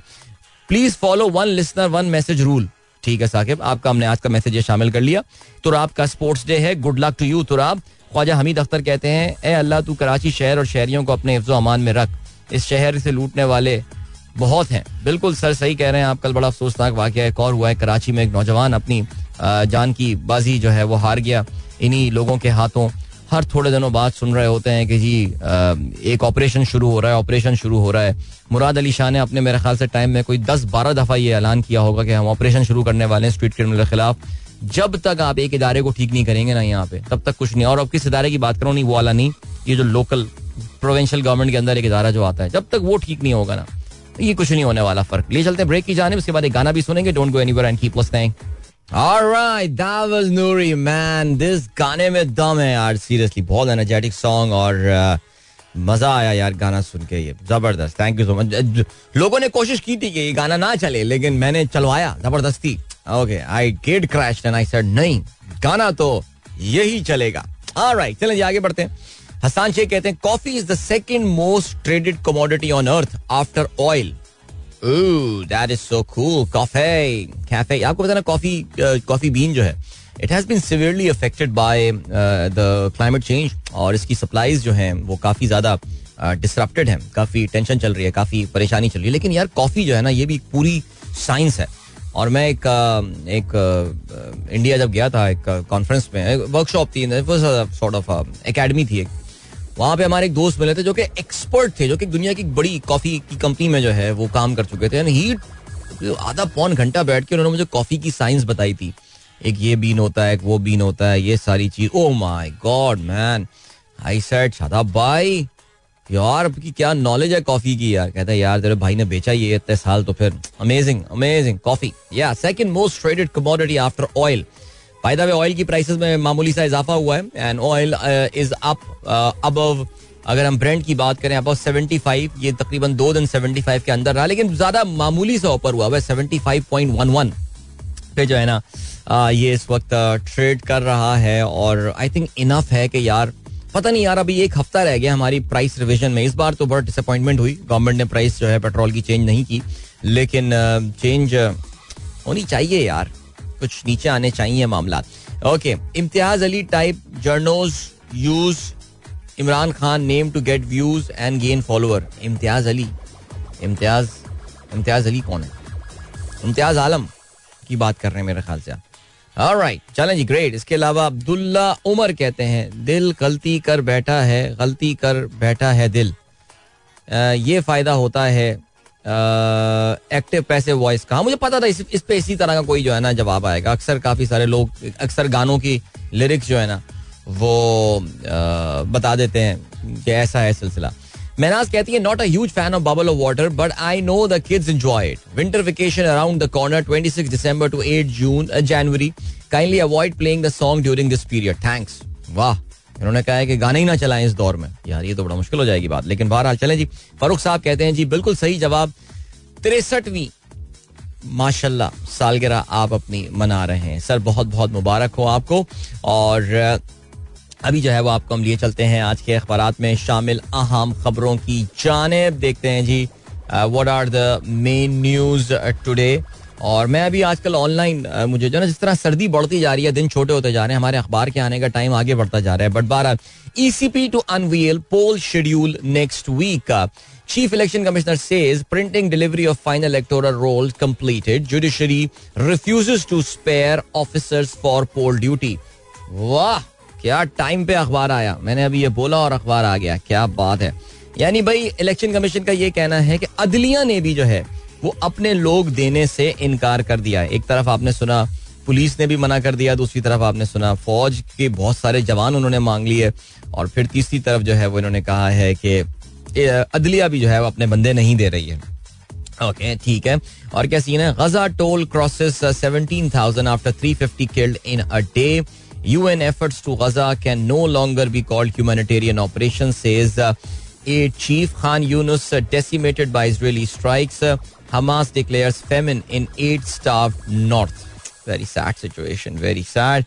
Please follow one listener one message rule ठीक है साकिब, आपका हमने आज का मैसेज शामिल कर लिया। तुराब का स्पोर्ट्स डे है good luck to you Turab. Khwaja Hameed Akhtar कहते हैं, ए अल्लाह, तू कराची शहर और शहरियों को अपने हिफ्जो अमान में रख। इस शहर से लूटने वाले बहुत हैं। बिल्कुल सर, सही कह रहे हैं आप। कल बड़ा अफसोसनाक वाक्य एक और हुआ है। कराची में एक नौजवान अपनी जान की बाजी जो है वो हार गया। इन्हीं लोगों के हाथों हर थोड़े दिनों बाद सुन रहे होते हैं कि जी एक ऑपरेशन शुरू हो रहा है, ऑपरेशन शुरू हो रहा है। मुराद अली शाह ने अपने मेरे ख्याल से टाइम में कोई दस बारह दफ़ा ये ऐलान किया होगा कि हम ऑपरेशन शुरू करने वाले हैं स्ट्रीट क्रिमिनल के खिलाफ। जब तक आप एक इदारे को ठीक नहीं करेंगे ना यहाँ पे, तब तक कुछ नहीं। और अब किस इदारे की बात करो, नहीं, वो वाला नहीं। ये जो लोकल प्रोविंशियल गवर्नमेंट के अंदर एक इदारा जो आता है, जब तक वो ठीक नहीं होगा ना ये कुछ नहीं होने वाला फ़र्क। ले चलते हैं ब्रेक की जाने उसके बाद एक गाना भी सुनेंगे। Don't go anywhere and keep Alright, that was Nuri, man. This गाने में दम है यार बहुत और uh, मज़ा आया यार गाना सुन के ये। ज़बरदस्त थैंक यू सो मच लोगों ने कोशिश की थी कि ये गाना ना चले लेकिन मैंने चलवाया ज़बरदस्ती। Okay I get crash and I said नहीं गाना तो यही चलेगा. ऑलराइट चलें आगे बढ़ते हैं। हसान शेख कहते हैं, coffee is the second most traded commodity on earth after oil that is so cool coffee cafe आपको पता कॉफ़ी कॉफ़ी बीन जो है it has been severely affected by the climate change और इसकी सप्लाईज जो हैं, वो काफ़ी ज़्यादा डिसरप्टेड हैं। काफ़ी टेंशन चल रही है, काफ़ी परेशानी चल रही है। लेकिन यार, कॉफ़ी जो है ना, ये भी पूरी साइंस है। और मैं एक एक इंडिया जब गया था, एक कॉन्फ्रेंस में वर्कशॉप थी सॉर्ट ऑफ़ एकेडमी थी एक। वहाँ पे हमारे एक दोस्त मिले थे जो कि एक्सपर्ट थे, जो कि दुनिया की बड़ी कॉफ़ी की कंपनी में जो है वो काम कर चुके थे। ही आधा पौन घंटा बैठ के उन्होंने मुझे कॉफ़ी की साइंस बताई थी। एक ये बीन होता है, एक वो बीन होता है, ये सारी चीज़। ओ my god man I said Shadab भाई, यार, की क्या नॉलेज है कॉफ़ी की यार? कहता है, यार, तेरे भाई ने बेचा ये इतने साल तो फिर। अमेजिंग अमेजिंग कॉफ़ी या second most traded commodity after oil by the way oil की प्राइसेस में मामूली सा इजाफा हुआ है and oil is up above अगर हम ब्रांड की बात करें अबाउट 75 ये तकरीबन दो दिन 75 के अंदर रहा लेकिन ज़्यादा मामूली सा ऊपर हुआ है 75.11 पे जो है ना uh, ये इस वक्त ट्रेड uh, कर रहा है और आई थिंक इनफ है कि यार पता नहीं यार अभी एक हफ़्ता रह गया हमारी प्राइस रिविजन में इस बार तो बहुत डिसअपॉइंटमेंट हुई गवर्नमेंट ने प्राइस जो है पेट्रोल की चेंज नहीं की लेकिन चेंज होनी चाहिए यार। कुछ नीचे आने चाहिए मामला okay Imtiaz Ali type journos use Imran Khan name to get views and gain follower Imtiaz Ali Imtiaz Imtiaz Ali कौन है? इम्तियाज़ आलम की बात कर रहे हैं मेरे ख्याल से राइट चलें जी ग्रेट इसके अलावा अब्दुल्ला उमर कहते हैं दिल गलती कर बैठा है गलती कर बैठा है दिल। आ, ये फ़ायदा होता है एक्टिव पैसे वॉइस का मुझे पता था इस, इस पे इसी तरह का कोई जो है ना जवाब आएगा। अक्सर काफ़ी सारे लोग अक्सर गानों की लिरिक्स जो है ना वो आ, बता देते हैं कि ऐसा है सिलसिला। मेनाज कहती है not a fan of bubble of water but I know the kids enjoy it winter vacation around the corner 26 December to 8 June January kindly avoid playing the song during this period thanks वाह इन्होंने कहा है कि गाने ही ना चलाएँ इस दौर में। यार, ये तो बड़ा मुश्किल हो जाएगी बात। लेकिन बहरहाल, चले जी। फारूक साहब कहते हैं, जी, बिल्कुल सही जवाब। तिरसठवीं माशाल्लाह सालगिरह आप अपनी मना रहे हैं। सर, बहुत बहुत मुबारक हो आपको। और अभी जो है वो आपको हम लिए चलते हैं आज के अखबार में शामिल अहम खबरों की जानब। देखते हैं जी what are the main news today और मैं अभी आजकल ऑनलाइन मुझे जो ना, जिस तरह सर्दी बढ़ती जा रही है, दिन छोटे होते जा रहे हैं, हमारे अखबार के आने का टाइम आगे बढ़ता जा रहा है। बट बारह ECP to unveil poll schedule next week Chief Election Commissioner says printing delivery of final electoral rolls completed. Judiciary refuses to spare officers for poll duty. वाह, क्या टाइम पे अखबार आया। मैंने अभी ये बोला और अखबार आ गया। क्या बात है। यानी भाई इलेक्शन कमीशन का ये कहना है कि अदलिया ने भी जो है वो अपने लोग देने से इनकार कर दिया है। एक तरफ़ आपने सुना पुलिस ने भी मना कर दिया दूसरी तरफ़ आपने सुना फौज के बहुत सारे जवान उन्होंने मांग लिए और फिर तीसरी तरफ़ जो है वो इन्होंने कहा है कि अदलिया भी जो है वो अपने बंदे नहीं दे रही है। ओके ठीक है। और क्या सीन है? Gaza toll crosses seventeen thousand after three fifty killed in a day U N efforts to Gaza can no longer be says uh, a chief Khan Yunus, uh, decimated by Israeli strikes. Uh, Hamas declares famine in eight starved north. Very sad situation, very sad.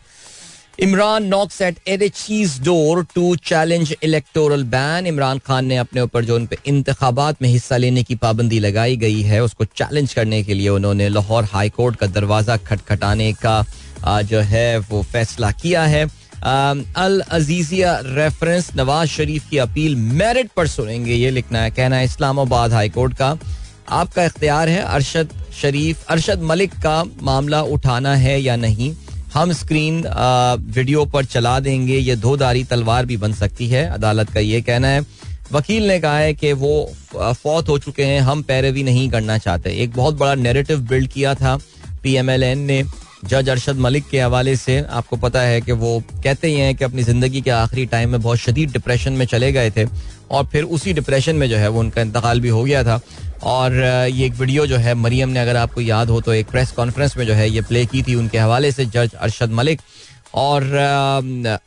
Imran knocks at H door to challenge electoral ban Imran Khan ने अपने ऊपर जो उन पे इंतबात में हिस्सा लेने की पाबंदी लगाई गई है उसको चैलेंज करने के लिए उन्होंने लाहौर हाई कोर्ट का दरवाज़ा खटखटाने का जो है वो फैसला किया है Al Azizia reference Nawaz Sharif की अपील मेरिट पर सुनेंगे ये लिखना है कहना है इस्लामाबाद हाई कोर्ट का आपका इख्तियार है अरशद शरीफ, अरशद मलिक का मामला उठाना है या नहीं? हम स्क्रीन वीडियो पर चला देंगे, ये दारी तलवार भी बन सकती है, अदालत का ये कहना है। वकील ने कहा है कि वो फौत हो चुके हैं, हम पैरवी नहीं करना चाहते। एक बहुत बड़ा नेरेटिव बिल्ड किया था पीएमएलएन ने, जज अरशद मलिक के हवाले से। आपको पता है कि वो कहते ही हैं कि अपनी ज़िंदगी के आखिरी टाइम में बहुत शदीद डिप्रेशन में चले गए थे, और फिर उसी डिप्रेशन में जो है वो उनका इंतकाल भी हो गया था। और ये एक वीडियो जो है, मरियम ने अगर आपको याद हो तो एक प्रेस कॉन्फ्रेंस में जो है ये प्ले की थी, उनके हवाले से जज अरशद मलिक। और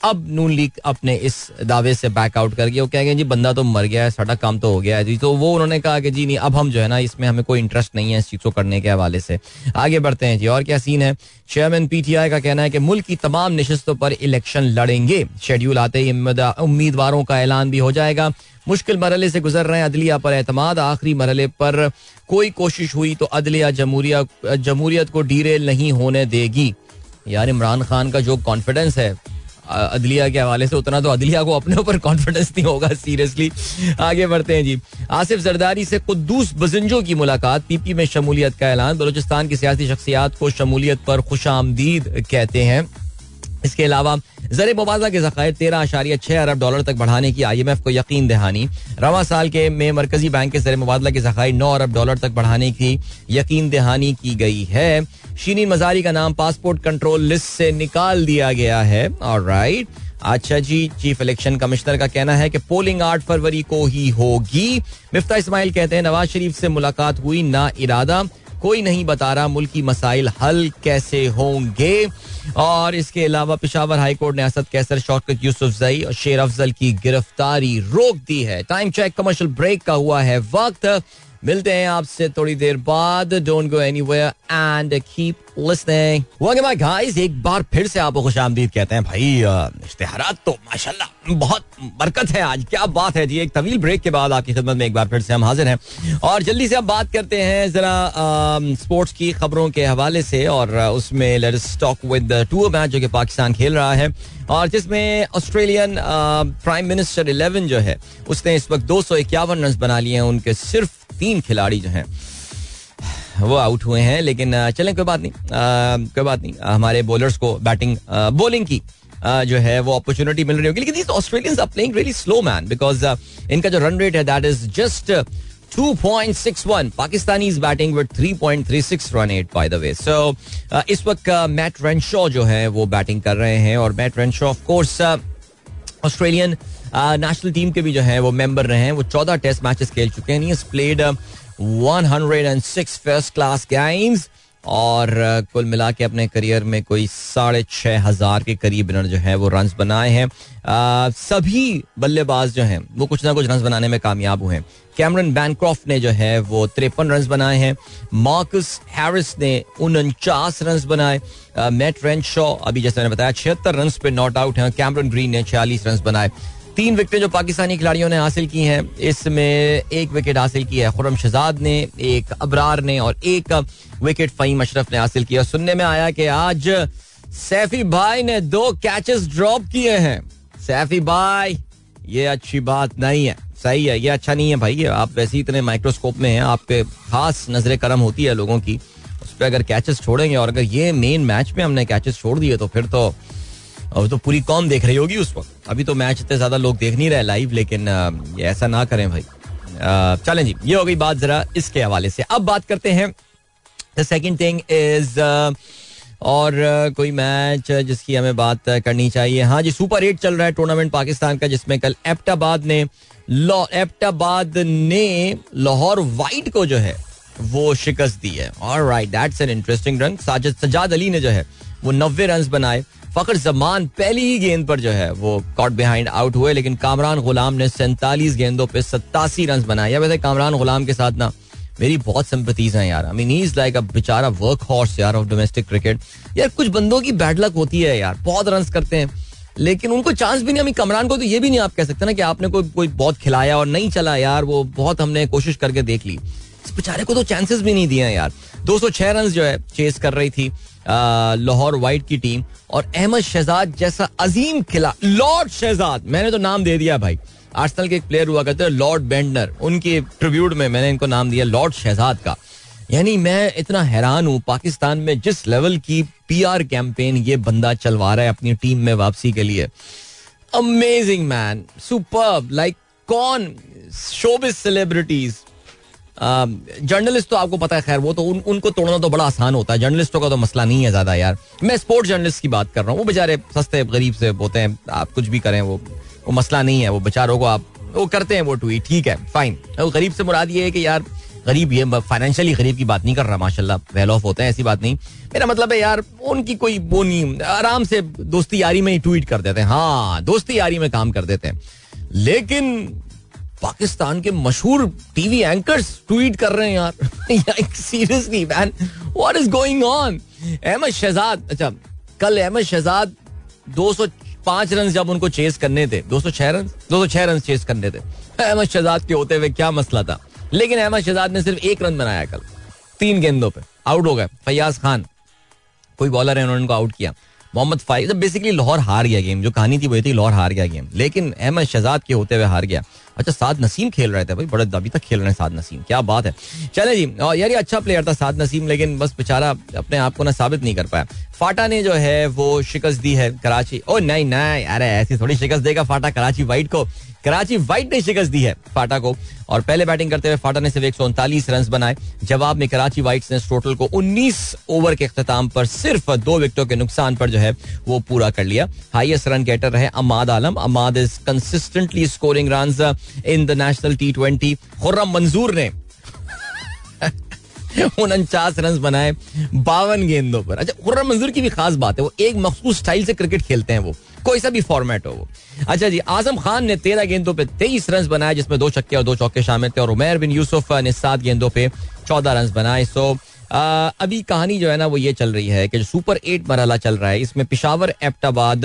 अब नून लीग अपने इस दावे से बैकआउट कर गया वो कहेंगे, जी, बंदा तो मर गया है साਡਾ काम तो हो गया है। जी तो वो उन्होंने कहा कि, जी, नहीं, अब हम जो है ना, इसमें हमें कोई इंटरेस्ट नहीं है इस चीज़ को करने के हवाले से। आगे बढ़ते हैं जी, और क्या सीन है? चेयरमैन पीटीआई का कहना है कि मुल्क की तमाम नशस्तों पर इलेक्शन लड़ेंगे। शेड्यूल आते ही उम्मीदवारों का ऐलान भी हो जाएगा। मुश्किल मरहले से गुजर रहे हैं। अदलिया पर एतमाद। आखिरी मरहले पर कोई कोशिश हुई तो अदलिया जमहूरियत को डीरेल नहीं होने देगी। यार इमरान खान का जो कॉन्फिडेंस है अदलिया के हवाले से उतना तो अदलिया को अपने ऊपर कॉन्फिडेंस नहीं होगा सीरियसली आगे बढ़ते हैं जी। आसिफ जरदारी से कुद्दूस बजंजो की मुलाकात। पीपी में शमूलियत का ऐलान। बलोचिस्तान की सियासी शख्सियात को शमूलियत पर खुश आमदीद कहते हैं। इसके अलावा जर मुबाजा के जखायर तेरह आशारिया छह अरब डॉलर तक बढ़ाने की आई एम एफ़ को यकीन दहानी। रवा साल के में मरकजी बैंक के जर मुबादला के जखायर नौ अरब डॉलर तक बढ़ाने की यकीन दहानी की गई है। शीनी मजारी का नाम पासपोर्ट कंट्रोल लिस्ट से निकाल दिया गया है। और राइट अच्छा जी, चीफ इलेक्शन कमिश्नर का कहना है कि पोलिंग आठ फरवरी को ही होगी। मिफ्ता इस्माइल कहते हैं, नवाज़ शरीफ से मुलाकात हुई, ना इरादा। कोई नहीं बता रहा मुल्क मसाइल हल कैसे होंगे। और इसके अलावा पिशावर हाईकोर्ट ने असद कैसर, शौकत यूसुफ जई और शेर अफजल की गिरफ्तारी रोक दी है। टाइम चेक, कमर्शियल ब्रेक का हुआ है वक्त। मिलते हैं आपसे थोड़ी देर बाद। Don't go anywhere and keep listening welcome guys एक बार फिर से आपको खुशामदीद कहते हैं, भाई इश्तेहारात तो माशाल्लाह, बहुत बरकत है आज। क्या बात है जी। एक तवील ब्रेक के बाद आपकी खिदमत में एक बार फिर से हम हाजिर हैं। और जल्दी से अब बात करते हैं जरा स्पोर्ट्स की खबरों के हवाले से। और उसमें let's talk with to match जो कि पाकिस्तान खेल रहा है। और जिसमें ऑस्ट्रेलियन प्राइम मिनिस्टर इलेवन जो है, उसने इस वक्त दो सौ इक्यावन रन बना लिए हैं। उनके सिर्फ़ तीन खिलाड़ी जो हैं वो आउट हुए हैं लेकिन चलें कोई बात नहीं। आ, कोई बात नहीं। हमारे बॉलर्स को बैटिंग बॉलिंग की जो है वो अपॉर्चुनिटी मिल रही होगी। लेकिन Australians are playing really slow man because इनका जो रन रेट है that is just 2.61 Pakistani is batting with 3.36 run at by the way so इस वक्त मैट रेनशॉ जो है वो बैटिंग कर रहे हैं और Matt Renshaw of course Australian national team के भी जो है, वो मेंबर रहे हैं। वो चौदह टेस्ट मैचेस खेल चुके हैं। Played one hundred and six first class games और कुल मिला के अपने करियर में कोई साढ़े छह हज़ार के करीब इन्होंने जो है, वो रन बनाए हैं। सभी बल्लेबाज जो हैं, वो कुछ ना कुछ रन बनाने में कामयाब हुए हैं। कैमरन बैनक्रॉफ्ट ने जो है, वो तिरपन रन बनाए हैं। मार्कस हैरिस ने उनचास रन बनाए। मैट रेंशॉ अभी जैसे मैंने बताया, छिहत्तर रन पे नॉट आउट हैं। कैमरन ग्रीन ने छियालीस रन बनाए। तीन विकेटें जो पाकिस्तानी खिलाड़ियों ने हासिल की हैं, इसमें एक विकेट हासिल की है खुरम शहजाद ने, एक अबरार ने और एक विकेट फहीम अशरफ ने हासिल किया सुनने में आया कि आज सैफी भाई ने दो कैचेस ड्रॉप किए हैं। सैफी भाई, ये अच्छी बात नहीं है। सही है, ये अच्छा नहीं है भाई। आप वैसे ही इतने माइक्रोस्कोप में हैं, आपके खास नज़र करम होती है लोगों की। उस पर अगर कैचेस छोड़ेंगे और अगर ये मेन मैच में हमने कैचेस छोड़ दिए तो फिर तो अब तो पूरी कौम देख रही होगी उस वक्त। अभी तो मैच इतने ज़्यादा लोग देख नहीं रहे लाइव लेकिन ऐसा ना करें भाई। चलें जी, ये हो गई बात जरा इसके हवाले से। अब बात करते हैं द सेकेंड थिंग इज़ और कोई मैच जिसकी हमें बात करनी चाहिए। हाँ जी सुपर एट चल रहा है टूर्नामेंट पाकिस्तान का, जिसमें कल एप्टाबाद ने एप्टाबाद ने लाहौर वाइट को जो है, वो शिकस्त दी है। और right that's an interesting run Sajid Sajjad Ali ने जो है, वो नब्बे रन बनाए। फखर जमान पहली ही गेंद पर जो है, वो कॉट बिहाइंड आउट हुए, लेकिन कामरान गुलाम ने सैंतालीस गेंदों पे सत्तासी रन बनाए। या वैसे कामरान गुलाम के साथ ना, मेरी बहुत सिंपतीज हैं यार। I mean is like a बेचारा वर्क हॉर्स यार ऑफ़ डोमेस्टिक क्रिकेट यार, कुछ बंदों की बैड लक होती है यार, बहुत रन करते हैं। लेकिन उनको चांस भी नहीं अभी कमरान को तो ये भी नहीं आप कह सकते ना कि आपने कोई कोई बहुत खिलाया और नहीं चला यार, वो बहुत हमने कोशिश करके देख ली। इस बेचारे को तो चांसेस भी नहीं दिए यार। 206 रन जो है चेस कर रही थी। लाहौर वाइट की टीम और अहमद शहजाद जैसा अजीम खिला, लॉर्ड शहजाद। मैंने तो नाम दे दिया भाई। आर्सेनल के एक प्लेयर हुआ करते हैं, लॉर्ड बेंडनर उनके ट्रिब्यूट में मैंने इनको नाम दिया लॉर्ड शहजाद का। यानी मैं इतना हैरान हूँ, पाकिस्तान में जिस लेवल की पीआर कैंपेन ये बंदा चलवा रहा है अपनी टीम में वापसी के लिए। अमेजिंग मैन सुपर लाइक कौन? शोबिस सेलिब्रिटीज जर्नलिस्ट तो आपको पता है खैर वो तो उन, उनको तोड़ना तो बड़ा आसान होता है। जर्नलिस्टों का तो मसला नहीं है ज़्यादा यार। मैं स्पोर्ट्स जर्नलिस्ट की बात कर रहा हूँ। वो बेचारे सस्ते गरीब से होते हैं। आप कुछ भी करें वो वो मसला नहीं है। वो बेचारों को आप वो करते हैं वो ट्वीट ठीक है फाइन वो गरीब से मुराद ये है कि यार गरीब ये फाइनेंशियली गरीब की बात नहीं कर रहा माशाल्लाह वेल ऑफ़ होते हैं ऐसी बात नहीं। मेरा मतलब है यार उनकी कोई वो नहीं आराम से दोस्ती यारी में ही ट्वीट कर देते हैं। हाँ दोस्ती यारी में काम कर देते हैं। लेकिन पाकिस्तान के मशहूर टीवी एंकर्स ट्वीट कर रहे हैं यार। Seriously man what is going on Ahmed Shahzad अच्छा कल अहमद शहजाद 205 रन जब उनको चेस करने थे 206 रन 206 रन चेस करने थे अहमद शहजाद के होते हुए क्या मसला था? लेकिन अहमद शहजाद ने सिर्फ़ एक रन बनाया कल, तीन गेंदों पे आउट हो गए। फैयाज खान कोई बॉलर है, उन्होंने उनको आउट किया। मोहम्मद फाइज बेसिकली लाहौर हार गया गेम जो कहानी थी वही थी, लाहौर हार गया गेम लेकिन अहमद शहजाद के होते हुए हार गया। अच्छा साद नसीम खेल रहे थे भाई, बड़े अभी तक खेल रहे हैं साद नसीम, क्या बात है। चले जी और यार ये अच्छा प्लेयर था साद नसीम, लेकिन बस बेचारा अपने आप को ना साबित नहीं कर पाया। फाटा ने जो है, वो शिकस्त दी है कराची, ओ नहीं नहीं, अरे ऐसी थोड़ी शिकस्त देगा फाटा कराची वाइट को। कराची वाइट ने शिकस्त दी है फाटा को। और पहले बैटिंग करते हुए फाटा ने सिर्फ़ एक उनतालीस रन बनाए। जवाब में कराची वाइट्स ने टोटल को 19 ओवर के अख्ताम पर सिर्फ़ दो विकेटों के नुकसान पर जो है वो पूरा कर लिया। हाइएस्ट रन गेटर रहे Amad Alam. Amad is consistently scoring run in the national T twenty Khurram Manzoor ने उनचास रन बनाए बावन गेंदों पर। अच्छा खुर्रम मंजूर की भी खास बात है वो एक मखसूस स्टाइल से क्रिकेट खेलते हैं वो कोई सा भी फॉर्मेट हो वो। अच्छा जी आज़म खान ने तेरह गेंदों पे तेईस रन बनाए जिसमें दो छक्के और दो चौके शामिल थे और उमेर बिन यूसुफ ने सात गेंदों पे चौदह रन बनाए। सो आ, अभी कहानी जो है ना वो ये चल रही है कि सुपर एट मरहला चल रहा है इसमें पिशावर एबटाबाद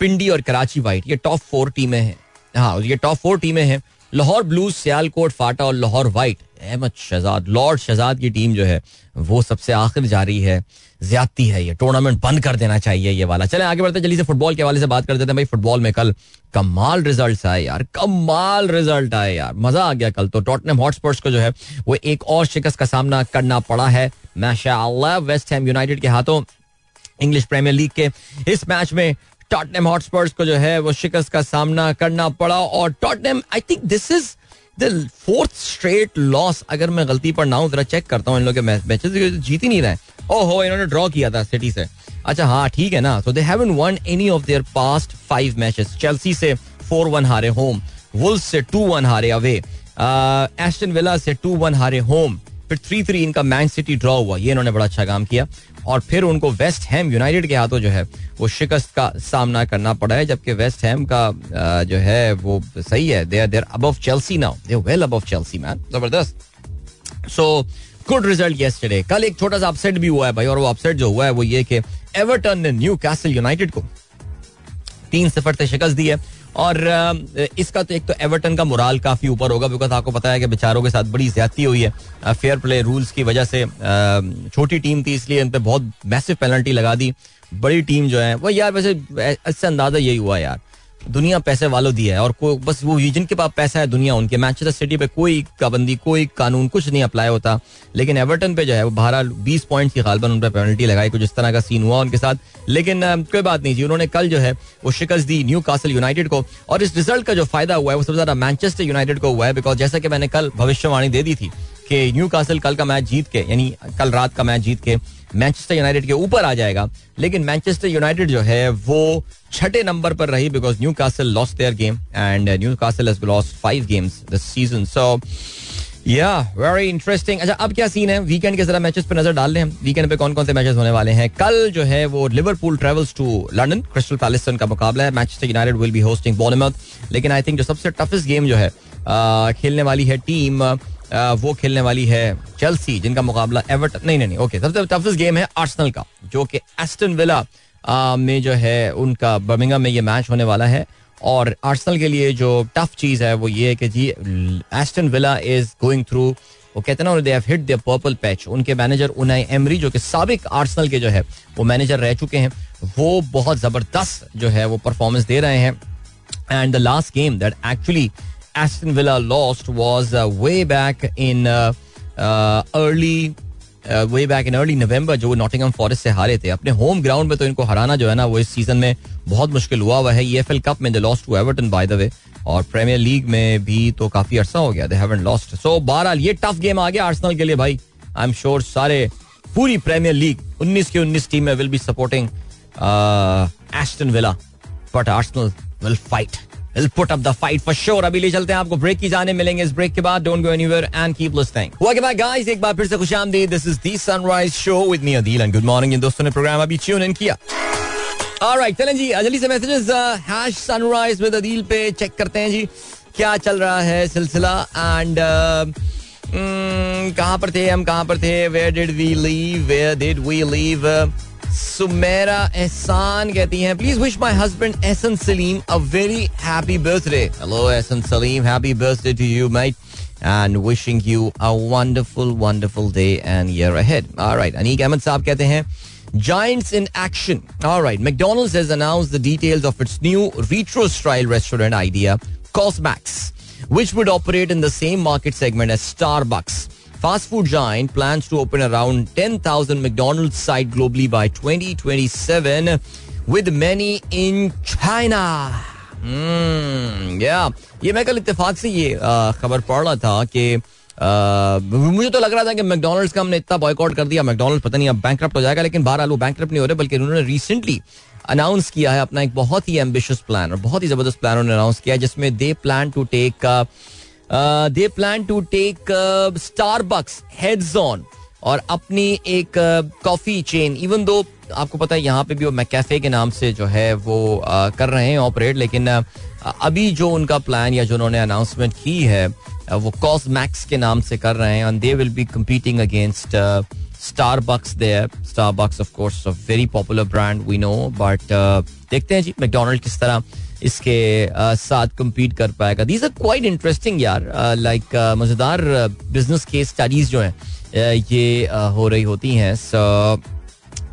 पिंडी और कराची वाइट ये टॉप फोर टीमें हैं। हाँ ये टॉप फोर टीमें हैं लाहौर ब्लूज सियालकोट फाटा और लाहौर वाइट अहमद शहजाद, लॉर्ड शहजाद की टीम जो है, वो सबसे आखिर जारी है, ज्यादती है ये, टूर्नामेंट बंद कर देना चाहिए ये वाला। चले, आगे बढ़ते जल्दी से फुटबॉल के हवाले से बात कर देते हैं भाई फुटबॉल में कल कमाल रिज़ल्ट आए यार, कमाल रिज़ल्ट आए यार, मज़ा आ गया कल तो। टॉटनम हॉटस्पर्स को जो है, वो एक और शिकस्त का सामना करना पड़ा है, माशाल्लाह वेस्ट हैम यूनाइटेड के हाथों इंग्लिश प्रीमियर लीग के इस मैच में टॉटनम हॉटस्पर्स को जो है, वो शिकस्त का सामना करना पड़ा, और Tottenham I think this is the fourth straight loss अगर मैं गलती पर ना जरा चेक करता हूँ इन लोग के मैचेस जीत ही नहीं रहे ओहो, इन्होंने ड्रॉ किया था सिटी से। अच्छा हाँ ठीक है ना। So they haven't won any of their past five matches Chelsea से फोर वन हारे होम वुल्स से टू वन हारे अवे एस्टन विला से टू वन हारे होम फिर थ्री थ्री इनका मैन सिटी ड्रॉ हुआ, ये इन्होंने बड़ा अच्छा काम किया। और फिर उनको वेस्ट हैम यूनाइटेड के हाथों जो है, वो शिकस्त का सामना करना पड़ा है, जबकि वेस्ट हैम का जो है, वो सही है। They are there above Chelsea now they well above Chelsea man ज़बरदस्त सो गुड रिज़ल्ट येस्टरडे कल एक छोटा सा अपसेट भी हुआ है भाई, और वो अपसेट जो हुआ है, वो ये कि एवर्टन ने न्यू कैसल यूनाइटेड को तीन सिफर से शिकस्त दी है। और इसका तो एक तो एवर्टन का मुराल काफ़ी ऊपर होगा बिकॉज़ आपको पता है कि बेचारों के साथ बड़ी ज्यादती हुई है। फेयर प्ले रूल्स की वजह से छोटी टीम थी इसलिए इन पर बहुत मैसिव पेनल्टी लगा दी। बड़ी टीम जो है, वो यार वैसे इससे अंदाज़ा यही हुआ यार। दुनिया पैसे वालों दिया है और को, बस वो जिनके पास पैसा है दुनिया उनके मैनचेस्टर सिटी पे कोई पाबंदी, कोई कानून, कुछ नहीं अप्लाई होता। लेकिन एवर्टन पे जो है, वो बारह, बीस पॉइंट की गालबन उन पर पेनल्टी लगाई, कुछ इस तरह का सीन हुआ उनके साथ। लेकिन कोई बात नहीं जी, उन्होंने कल जो है, वो शिकस्त दी न्यू कासल यूनाइटेड को। और इस रिज़ल्ट का जो फ़ायदा हुआ है, वो सबसे ज़्यादा मैनचेस्टर यूनाइटेड को हुआ है बिकॉज़ जैसा कि मैंने कल भविष्यवाणी दे दी थी कि न्यू कासल कल का मैच जीत के, यानी कल रात का मैच जीत के मैनचेस्टर यूनाइटेड के ऊपर आ जाएगा। लेकिन मैनचेस्टर यूनाइटेड जो है, वो छठे नंबर पर रही because Newcastle lost their game and Newcastle has lost five games this season so yeah very interesting अच्छा अब क्या सीन है? वीकेंड के जरा मैचेस पे नज़र डाल रहे हैं वीकेंड पे कौन कौन से मैचेस होने वाले हैं? कल जो है, वो Liverpool travels to London Crystal Palace का मुकाबला है। Manchester United will be hosting Bournemouth लेकिन आई थिंक जो सबसे टफेस्ट गेम जो है खेलने वाली है टीम वो खेलने वाली है चेल्सी जिनका मुकाबला एवर्ट नहीं नहीं ओके सबसे टफेस्ट गेम है आर्सनल का, जो कि एस्टन विला में जो है उनका बर्मिंगम में ये मैच होने वाला है। और आर्सनल के लिए जो टफ चीज़ है वो ये है कि जी Aston Villa is going through वो कहते हैं ना they have hit the purple patch उनके मैनेजर उनाई एमरी जो कि साबिक आर्सनल के जो है, वो मैनेजर रह चुके हैं। वो बहुत ज़बरदस्त जो है वो परफॉर्मेंस दे रहे हैं। And the last game that actually Aston Villa lost was uh, way back in uh, uh, early way back in early November जो नॉटिंगम फॉरेस्ट से हारे थे। अपने होम ग्राउंड में तो इनको हराना जो है ना वो इस सीज़न में बहुत मुश्किल हुआ। हुआ है ईएफएल कप में they lost to Everton by the way और प्रीमियर लीग में भी तो काफ़ी अरसा हो गया। दे हैवंट लॉस्ट सो बहरहाल ये टफ गेम आ गया आर्सेनल के लिए भाई। आई एम श्योर सारे पूरी प्रीमियर लीग 19 के 19 team will be supporting Aston Villa but Arsenal will fight Put up the fight for sure. अभी ले चलते हैं आपको ब्रेक की जाने, मिलेंगे इस ब्रेक के बाद. Don't go anywhere and keep listening welcome back guys एक बार फिर से खुशामदीद this is the Sunrise Show with me Adeel and good morning इन दोस्तों ने प्रोग्राम अभी ट्यून इन किया. ऑलराइट चलें जी. जल्दी से messages hash Sunrise with Adeel पे चेक करते हैं जी. क्या चल रहा है सिलसिला? एंड कहाँ पर थे हम? कहाँ पर थे? Where did we leave where did we leave Sumera Ehsan कहती हैं please wish my husband Ehsan Salim a very happy birthday hello Ehsan Salim happy birthday to you might and wishing you a wonderful, wonderful day and year ahead. All right, Anik Ahmed साहब कहते हैं Giants in action. All right, McDonald's has announced the details of its new retro-style restaurant idea, Cosmax, which would operate in the same market segment as Starbucks. Fast food giant plans to open around 10,000 McDonald's site globally by 2027 with many in China. Hmm, yeah. ये मैं कल इत्तेफाक से ये खबर पढ़ रहा था कि मुझे तो लग रहा था कि मैकडोनल्ड्स का हमने इतना बॉयकॉट कर दिया मैकडोनल्ड्स पता नहीं अब बैंक हो जाएगा लेकिन बहरहाल वो बैंक नहीं हो रहे बल्कि उन्होंने रिसेंटली अनाउंस किया है अपना एक बहुत ही एम्बिशियस प्लान और बहुत ही ज़बरदस्त प्लान उन्होंने अनाउंस किया जिसमें they plan to take they plan to take Starbucks heads on और अपनी एक कॉफ़ी चेन इवन दो आपको पता है यहाँ पे भी वो मैकेफे के नाम से जो है वो आ, कर रहे हैं ऑपरेट लेकिन आ, अभी जो उनका प्लान या जो उन्होंने अनाउंसमेंट की है वो कॉस मैक्स के नाम से कर रहे हैं and they will be competing against Starbucks there Starbucks of course very popular brand we know but देखते हैं जी मैकडोनल्ड किस तरह इसके साथ कम्पीट कर पाएगा। दीज आर क्वाइट इंटरेस्टिंग यार। लाइक मज़ेदार बिज़नेस केस स्टडीज़ जो हैं ये हो रही होती हैं। सो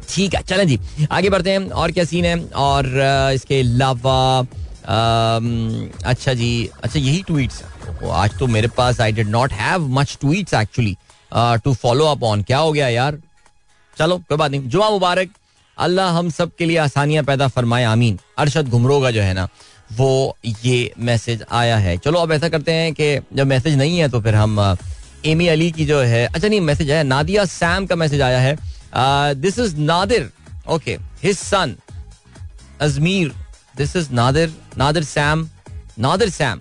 ठीक है, चलें जी। आगे बढ़ते हैं। और क्या सीन है? और इसके अलावा अच्छा जी अच्छा यही ट्वीट्स आज तो मेरे पास I did not have much tweets actually to follow up on क्या हो गया यार? चलो, कोई बात नहीं। जुमा मुबारक। अल्लाह हम सब के लिए आसानियाँ पैदा फरमाए, आमीन। अरशद घुमरो का जो है ना, वो ये मैसेज आया है। चलो, अब ऐसा करते हैं कि जब मैसेज नहीं है तो फिर हम एमी अली की जो है अच्छा नहीं, मैसेज आया, नादिया सैम का मैसेज आया है। This is Nadir okay his son Ajmir this is Nadir Nadir Sam Nadir Sam.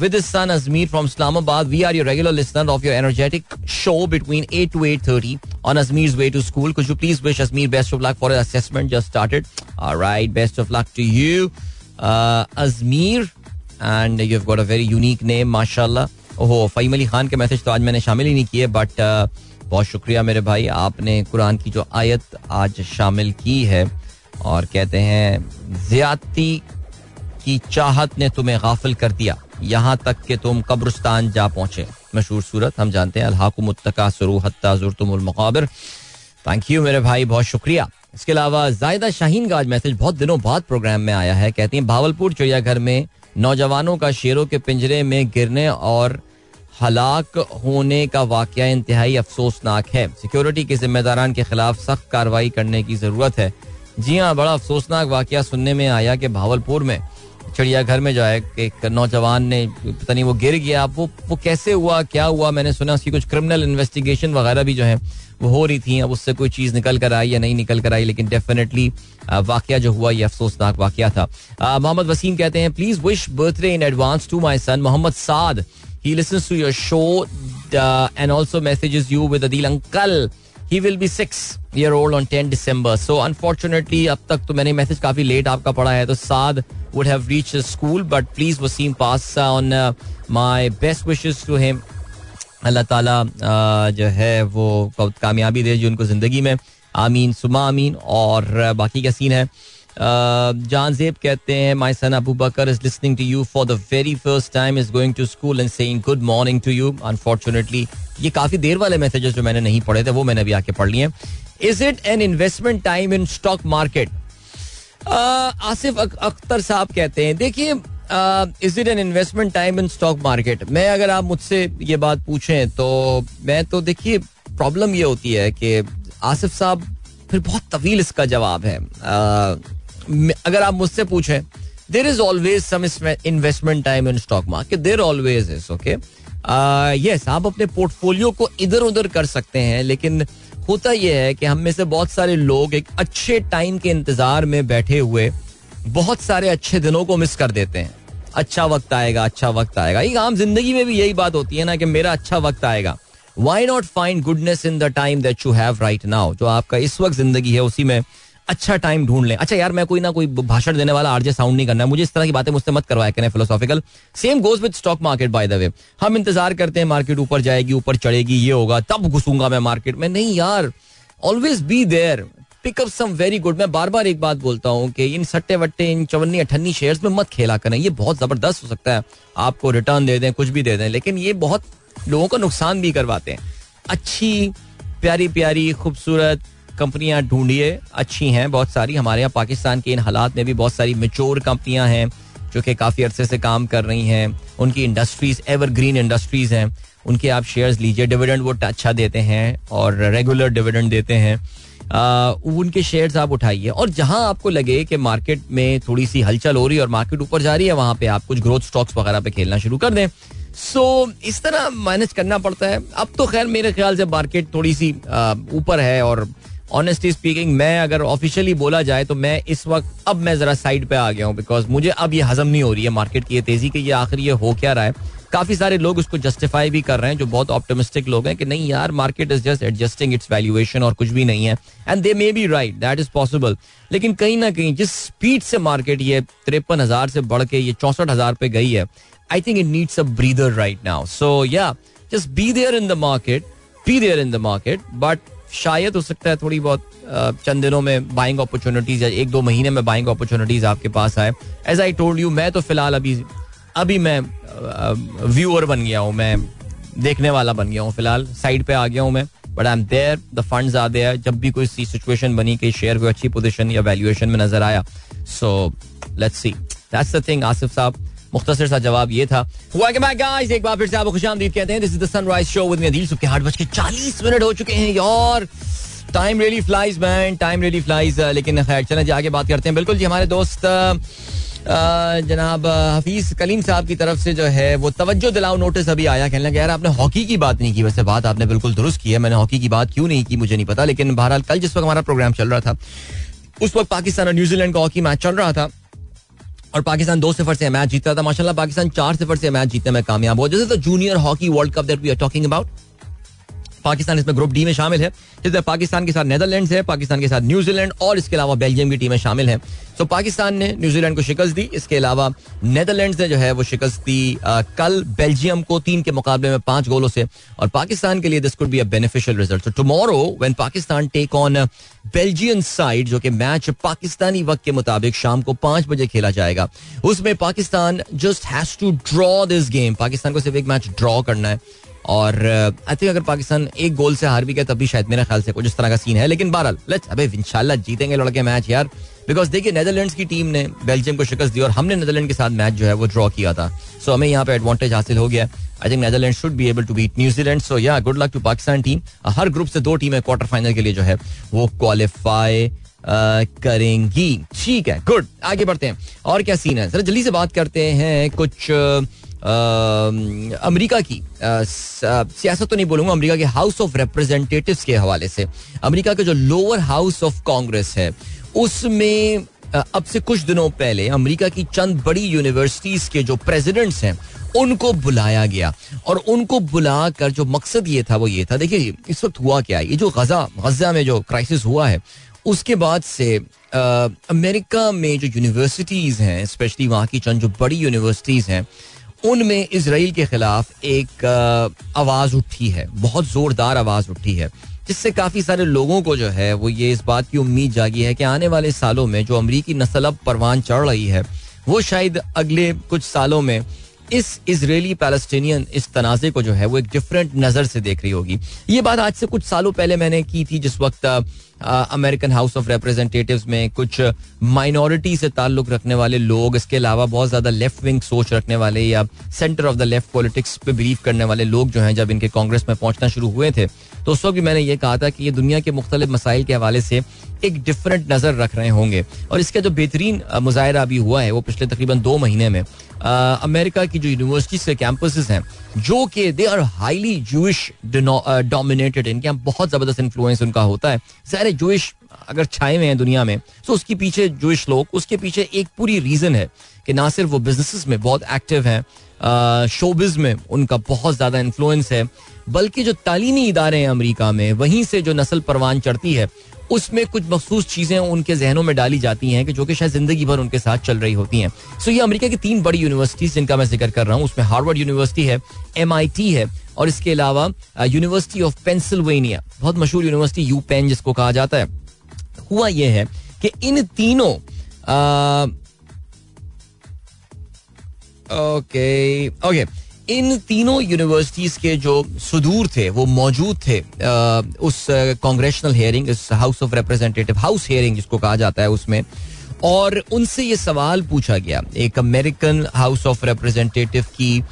With son Ajmir from Islamabad we are your regular listener of your energetic show between eight to eight thirty on Ajmir way to school कुछ please wish Ajmir best of luck for assessment just started right best of luck to you Ajmir and you have a very unique name माशा ओहो फीम अली खान के message तो आज मैंने शामिल ही नहीं किए बट uh, बहुत शुक्रिया मेरे भाई। आपने कुरान की जो आयत आज शामिल की है और कहते हैं ज्यादती की चाहत ने तुम्हें गाफिल कर दिया। यहाँ तक कि तुम कब्रस्तान जा पहुँचे। मशहूर सूरत, हम जानते हैं अल्लाकुमुत्तकासरुहत्ताजुरतुमुलमकाबिर थैंक यू मेरे भाई, बहुत शुक्रिया। इसके अलावा जायदा शाहीन का आज मैसेज बहुत दिनों बाद प्रोग्राम में आया है। कहती हैं, भावलपुर चिड़ियाघर में नौजवानों का शेरों के पिंजरे में गिरने और हलाक होने का वाक़ इंतहाई अफसोसनाक है। सिक्योरिटी के जिम्मेदारान के खिलाफ सख्त कार्रवाई करने की ज़रूरत है। जी हाँ बड़ा अफसोसनाक वाक़ सुनने में आया कि भावलपुर में चिड़ियाघर में जो है एक नौजवान ने, पता नहीं वो गिर गया। वो वो कैसे हुआ? क्या हुआ? मैंने सुना उसकी कुछ क्रिमिनल इन्वेस्टिगेशन वगैरह भी जो है, वो हो रही थी। अब उससे कोई चीज़ निकल कर आई या नहीं निकल कर आई, लेकिन डेफिनेटली वाक्य जो हुआ, ये अफसोसनाक वाक्य था। मोहम्मद वसीम कहते हैं please wish birthday in advance to my son Mohammad Saad. He listens to your show and also messages you with Adeel uncle he will be six year old on ten December so unfortunately अब तक तो मैंने message काफ़ी late आपका पढ़ा है तो Saad would have reach school but please Waseem pass on my best wishes to him Allah Taala uh, जो है वो कामयाबी दे जो उनको ज़िंदगी में। आमीन सुमा आमीन और uh, बाकी का सीन है? जान जेब कहते हैं my son Abu Bakar is listening to you for the very first time is going to school and saying good morning to you unfortunately ये काफ़ी देर वाले मैसेजेस जो मैंने नहीं पढ़े थे वो मैंने अभी आके पढ़ लिए is it an investment time in stock market Asif Akhtar sahab कहते हैं देखिए is it an investment time in stock market मैं अगर आप मुझसे ये बात पूछें तो मैं तो देखिए प्रॉब्लम ये होती है कि आसिफ साहब फिर बहुत तवील इसका जवाब है। Uh, अगर आप मुझसे पूछें there is always some investment time in stock market there always is okay yes आप अपने पोर्टफोलियो को इधर उधर कर सकते हैं, लेकिन होता यह है कि हम में से बहुत सारे लोग एक अच्छे टाइम के इंतज़ार में बैठे हुए बहुत सारे अच्छे दिनों को मिस कर देते हैं। अच्छा वक्त आएगा अच्छा वक्त आएगा। एक आम ज़िंदगी में भी यही बात होती है ना कि मेरा अच्छा वक्त आएगा। Why not find goodness in the time that you have right now जो आपका इस वक्त ज़िंदगी है, उसी में अच्छा टाइम ढूंढ लें। अच्छा यार, मैं कोई ना कोई भाषण देने वाला आरजे साउंड नहीं करना है। मुझे इस तरह की बातें मुझसे मत करवाया करें philosophical same goes with stock market by the way हम इंतज़ार करते हैं मार्केट ऊपर जाएगी, ऊपर चढ़ेगी, ये होगा, तब घुसूँगा मैं मार्केट में। नहीं यार always be there pick up some very good मैं बार बार एक बात बोलता हूँ कि इन सट्टे वट्टे, इन चवन्नी अठन्नी शेयर्स में मत खेला करें। ये बहुत ज़बरदस्त हो सकता है। आपको रिटर्न दे दें, कुछ भी दे दें, लेकिन ये बहुत लोगों को नुकसान भी करवाते हैं। अच्छी प्यारी प्यारी खूबसूरत कंपनियाँ ढूंढिए अच्छी हैं बहुत सारी। हमारे यहाँ पाकिस्तान के इन हालात में भी बहुत सारी मेच्योर कंपनियाँ हैं जो कि काफ़ी अरसे से काम कर रही हैं। उनकी इंडस्ट्रीज़ एवर ग्रीन इंडस्ट्रीज़ हैं। उनके आप शेयर्स लीजिए डिविडेंड वो अच्छा देते हैं और रेगुलर डिविडेंड देते हैं। आ, उनके शेयर्स आप उठाइए। और जहाँ आपको लगे कि मार्केट में थोड़ी सी हलचल हो रही है और मार्केट ऊपर जा रही है वहाँ पे आप कुछ ग्रोथ स्टॉक्स वगैरह पे खेलना शुरू कर दें। सो so, इस तरह मैनेज करना पड़ता है। अब तो खैर मेरे ख्याल से मार्केट थोड़ी सी ऊपर है और ऑनेस्टली स्पीकिंग मैं अगर ऑफिशियली बोला जाए तो मैं इस वक्त, अब मैं जरा साइड पे आ गया हूँ बिकॉज़ मुझे अब ये हजम नहीं हो रही है मार्केट की, ये तेज़ी की, ये आखिर ये हो क्या रहा है? काफ़ी सारे लोग उसको जस्टिफाई भी कर रहे हैं जो बहुत ऑप्टोमिस्टिक लोग हैं कि नहीं यार market is just adjusting its valuation और कुछ भी नहीं है। And they may be right that is possible लेकिन कहीं ना कहीं जिस स्पीड से मार्केट ये तिरपन हज़ार से बढ़ के, ये चौसठ हज़ार पे गई है I think it needs a breather right now so yeah just be there in the market be there in the market but शायद हो सकता है थोड़ी बहुत चंद दिनों में बाइंग अपॉर्चुनिटीज़ या एक दो महीने में बाइंग अपॉर्चुनिटीज़ आपके पास आए। एज आई टोल्ड यू मैं तो फ़िलहाल अभी अभी मैं व्यूअर बन गया हूँ, मैं देखने वाला बन गया हूँ फ़िलहाल। साइड पे आ गया हूँ मैं but I am there the funds are there जब भी कोई सी सिचुएशन बनी कि शेयर कोई अच्छी पोजीशन या वैल्यूएशन में नज़र आया so let's see that's the thing Asif sahab. मुख्तसर सा जवाब ये था। वेलकम बैक गाइस एक बार फिर से आपको खुशामदीद कहते हैं this is the Sunrise Show with me Adeel सुबह के आठ बज के चालीस मिनट हो चुके हैं, यार। Time really flies man time really flies लेकिन खैर, चलें जी, आगे बात करते हैं। बिल्कुल जी, हमारे दोस्त जनाब हफीज कलीम साहब की तरफ़ से जो है, वो तवज्जो दिलाओ नोटिस अभी आया, कहने लगा, यार, आपने हॉकी की बात नहीं की, वैसे बात आपने बिल्कुल दुरुस्त की है, मैंने हॉकी की बात क्यों नहीं की, मुझे नहीं पता, लेकिन बहरहाल, कल जिस वक्त हमारा प्रोग्राम चल रहा था, उस वक्त पाकिस्तान और न्यूजीलैंड का हॉकी मैच चल रहा था और पाकिस्तान दो सिफर से मैच जीता था। माशाल्लाह, पाकिस्तान चार सिफर से मैच जीतने में कामयाब हो। जैसे तो junior hockey World Cup that we are talking about Pakistan इसमें ग्रुप डी में शामिल है। जिसमें पाकिस्तान के साथ नेदरलैंड है, पाकिस्तान के साथ न्यूजीलैंड और इसके अलावा बेल्जियम की टीमें शामिल हैं। तो पाकिस्तान ने न्यूजीलैंड को शिकस्त दी। इसके अलावा नेदरलैंड ने जो है वो शिकस्त दी कल बेल्जियम को तीन के मुकाबले में पाँच गोलों से। और पाकिस्तान के लिए this could be a beneficial result so tomorrow when Pakistan take on Belgian side जो कि मैच पाकिस्तानी वक्त के मुताबिक शाम को पाँच बजे खेला जाएगा। उसमें Pakistan just has to draw this game Pakistan को सिर्फ़ एक मैच ड्रॉ करना है। और आई uh, थिंक अगर पाकिस्तान एक गोल से हार भी गया तब भी शायद मेरे ख्याल से कुछ इस तरह का सीन है। लेकिन बहरहाल लेट्स अबे इंशाल्लाह जीतेंगे लड़के मैच यार। बिकॉज़ देखिए नेदरलैंड्स की टीम ने बेल्जियम को शिकस्त दी और हमने नेदरलैंड के साथ मैच जो है वो ड्रॉ किया था। सो हमें यहाँ पे एडवांटेज हासिल हो गया। I think Netherland should be able to beat New Zealand so yeah good luck to Pakistan team her group से दो टीमें क्वार्टर फाइनल के लिए जो है वो क्वालिफाई uh, करेंगी। ठीक है गुड आगे बढ़ते हैं। और क्या सीन है? सर जल्दी से बात करते हैं कुछ uh, अमेरिका की सियासत तो नहीं बोलूँगा, अमेरिका के हाउस ऑफ़ रिप्रेजेंटेटिव के हवाले से। अमेरिका का जो लोअर हाउस ऑफ़ कांग्रेस है, उसमें अब से कुछ दिनों पहले अमेरिका की चंद बड़ी यूनिवर्सिटीज के जो प्रेसिडेंट्स हैं, उनको बुलाया गया। और उनको बुलाकर जो मकसद ये था, वो ये था, देखिए, इस वक्त हुआ क्या ये जो गजा गजा में जो क्राइसिस हुआ है, उसके बाद से अमेरिका में जो यूनिवर्सिटीज हैं स्पेशली वहाँ की चंद जो बड़ी यूनिवर्सिटीज हैं उनमें इसराइल के खिलाफ एक आवाज़ उठी है, बहुत जोरदार आवाज़ उठी है, जिससे काफ़ी सारे लोगों को जो है वो ये इस बात की उम्मीद जागी है कि आने वाले सालों में जो अमरीकी नस्ल अब परवान चढ़ रही है, वो शायद अगले कुछ सालों में इस इसराइली पैलेस्टीनियन इस तनाजे को जो है वो एक डिफरेंट नज़र से देख रही होगी। ये बात आज से कुछ सालों पहले मैंने की थी, जिस वक्त अमेरिकन हाउस ऑफ़ रिप्रेजेंटेटिव्स में कुछ माइनॉरिटी से ताल्लुक रखने वाले लोग, इसके अलावा बहुत ज़्यादा लेफ़्ट विंग सोच रखने वाले या centre of the left politics पे बिलीव करने वाले लोग जो हैं, जब इनके कांग्रेस में पहुँचना शुरू हुए थे तो उस वक्त भी मैंने ये कहा था कि ये दुनिया के मुख्तलिफ़ मसाइल के हवाले से एक डिफरेंट नज़र रख रहे होंगे। और इसका जो बेहतरीन मुजाहरा अभी हुआ है, वो पिछले तकरीबन दो महीने में अमेरिका की जो यूनिवर्सिटीज के कैंपस हैं जो कि they are highly Jewish dominated इनके यहाँ बहुत ज़बरदस्त इन्फ्लुएंस उनका होता है। सारे जूश अगर छाए हुए हैं दुनिया में तो उसके पीछे जूश लोग, उसके पीछे एक पूरी रीजन है कि ना सिर्फ़ वो बिज़नेस में बहुत एक्टिव हैं शोबिज में उनका बहुत ज़्यादा इन्फ्लुएंस है, बल्कि जो तालीमी इदारे हैं अमरीका में, वहीं से जो नस्ल परवान चढ़ती है उसमें कुछ मखसूस चीज़ें उनके जहनों में डाली जाती हैं कि जो कि शायद ज़िंदगी भर उनके साथ चल रही होती हैं। सो ये अमेरिका की तीन बड़ी यूनिवर्सिटीज जिनका मैं ज़िक्र कर रहा हूँ, उसमें हार्वर्ड यूनिवर्सिटी है एमआईटी है, और इसके अलावा यूनिवर्सिटी ऑफ़ पेंसिल्वेनिया बहुत मशहूर यूनिवर्सिटी यू पेन जिसको कहा जाता है। हुआ यह है कि इन तीनों ओके ओके इन तीनों यूनिवर्सिटीज के जो सुदूर थे वो मौजूद थे आ, उस कांग्रेशनल हेयरिंग इस house of representative house hearing जिसको कहा जाता है उसमें। और उनसे ये सवाल पूछा गया। एक अमेरिकन हाउस ऑफ़ रिप्रेजेंटेटिव की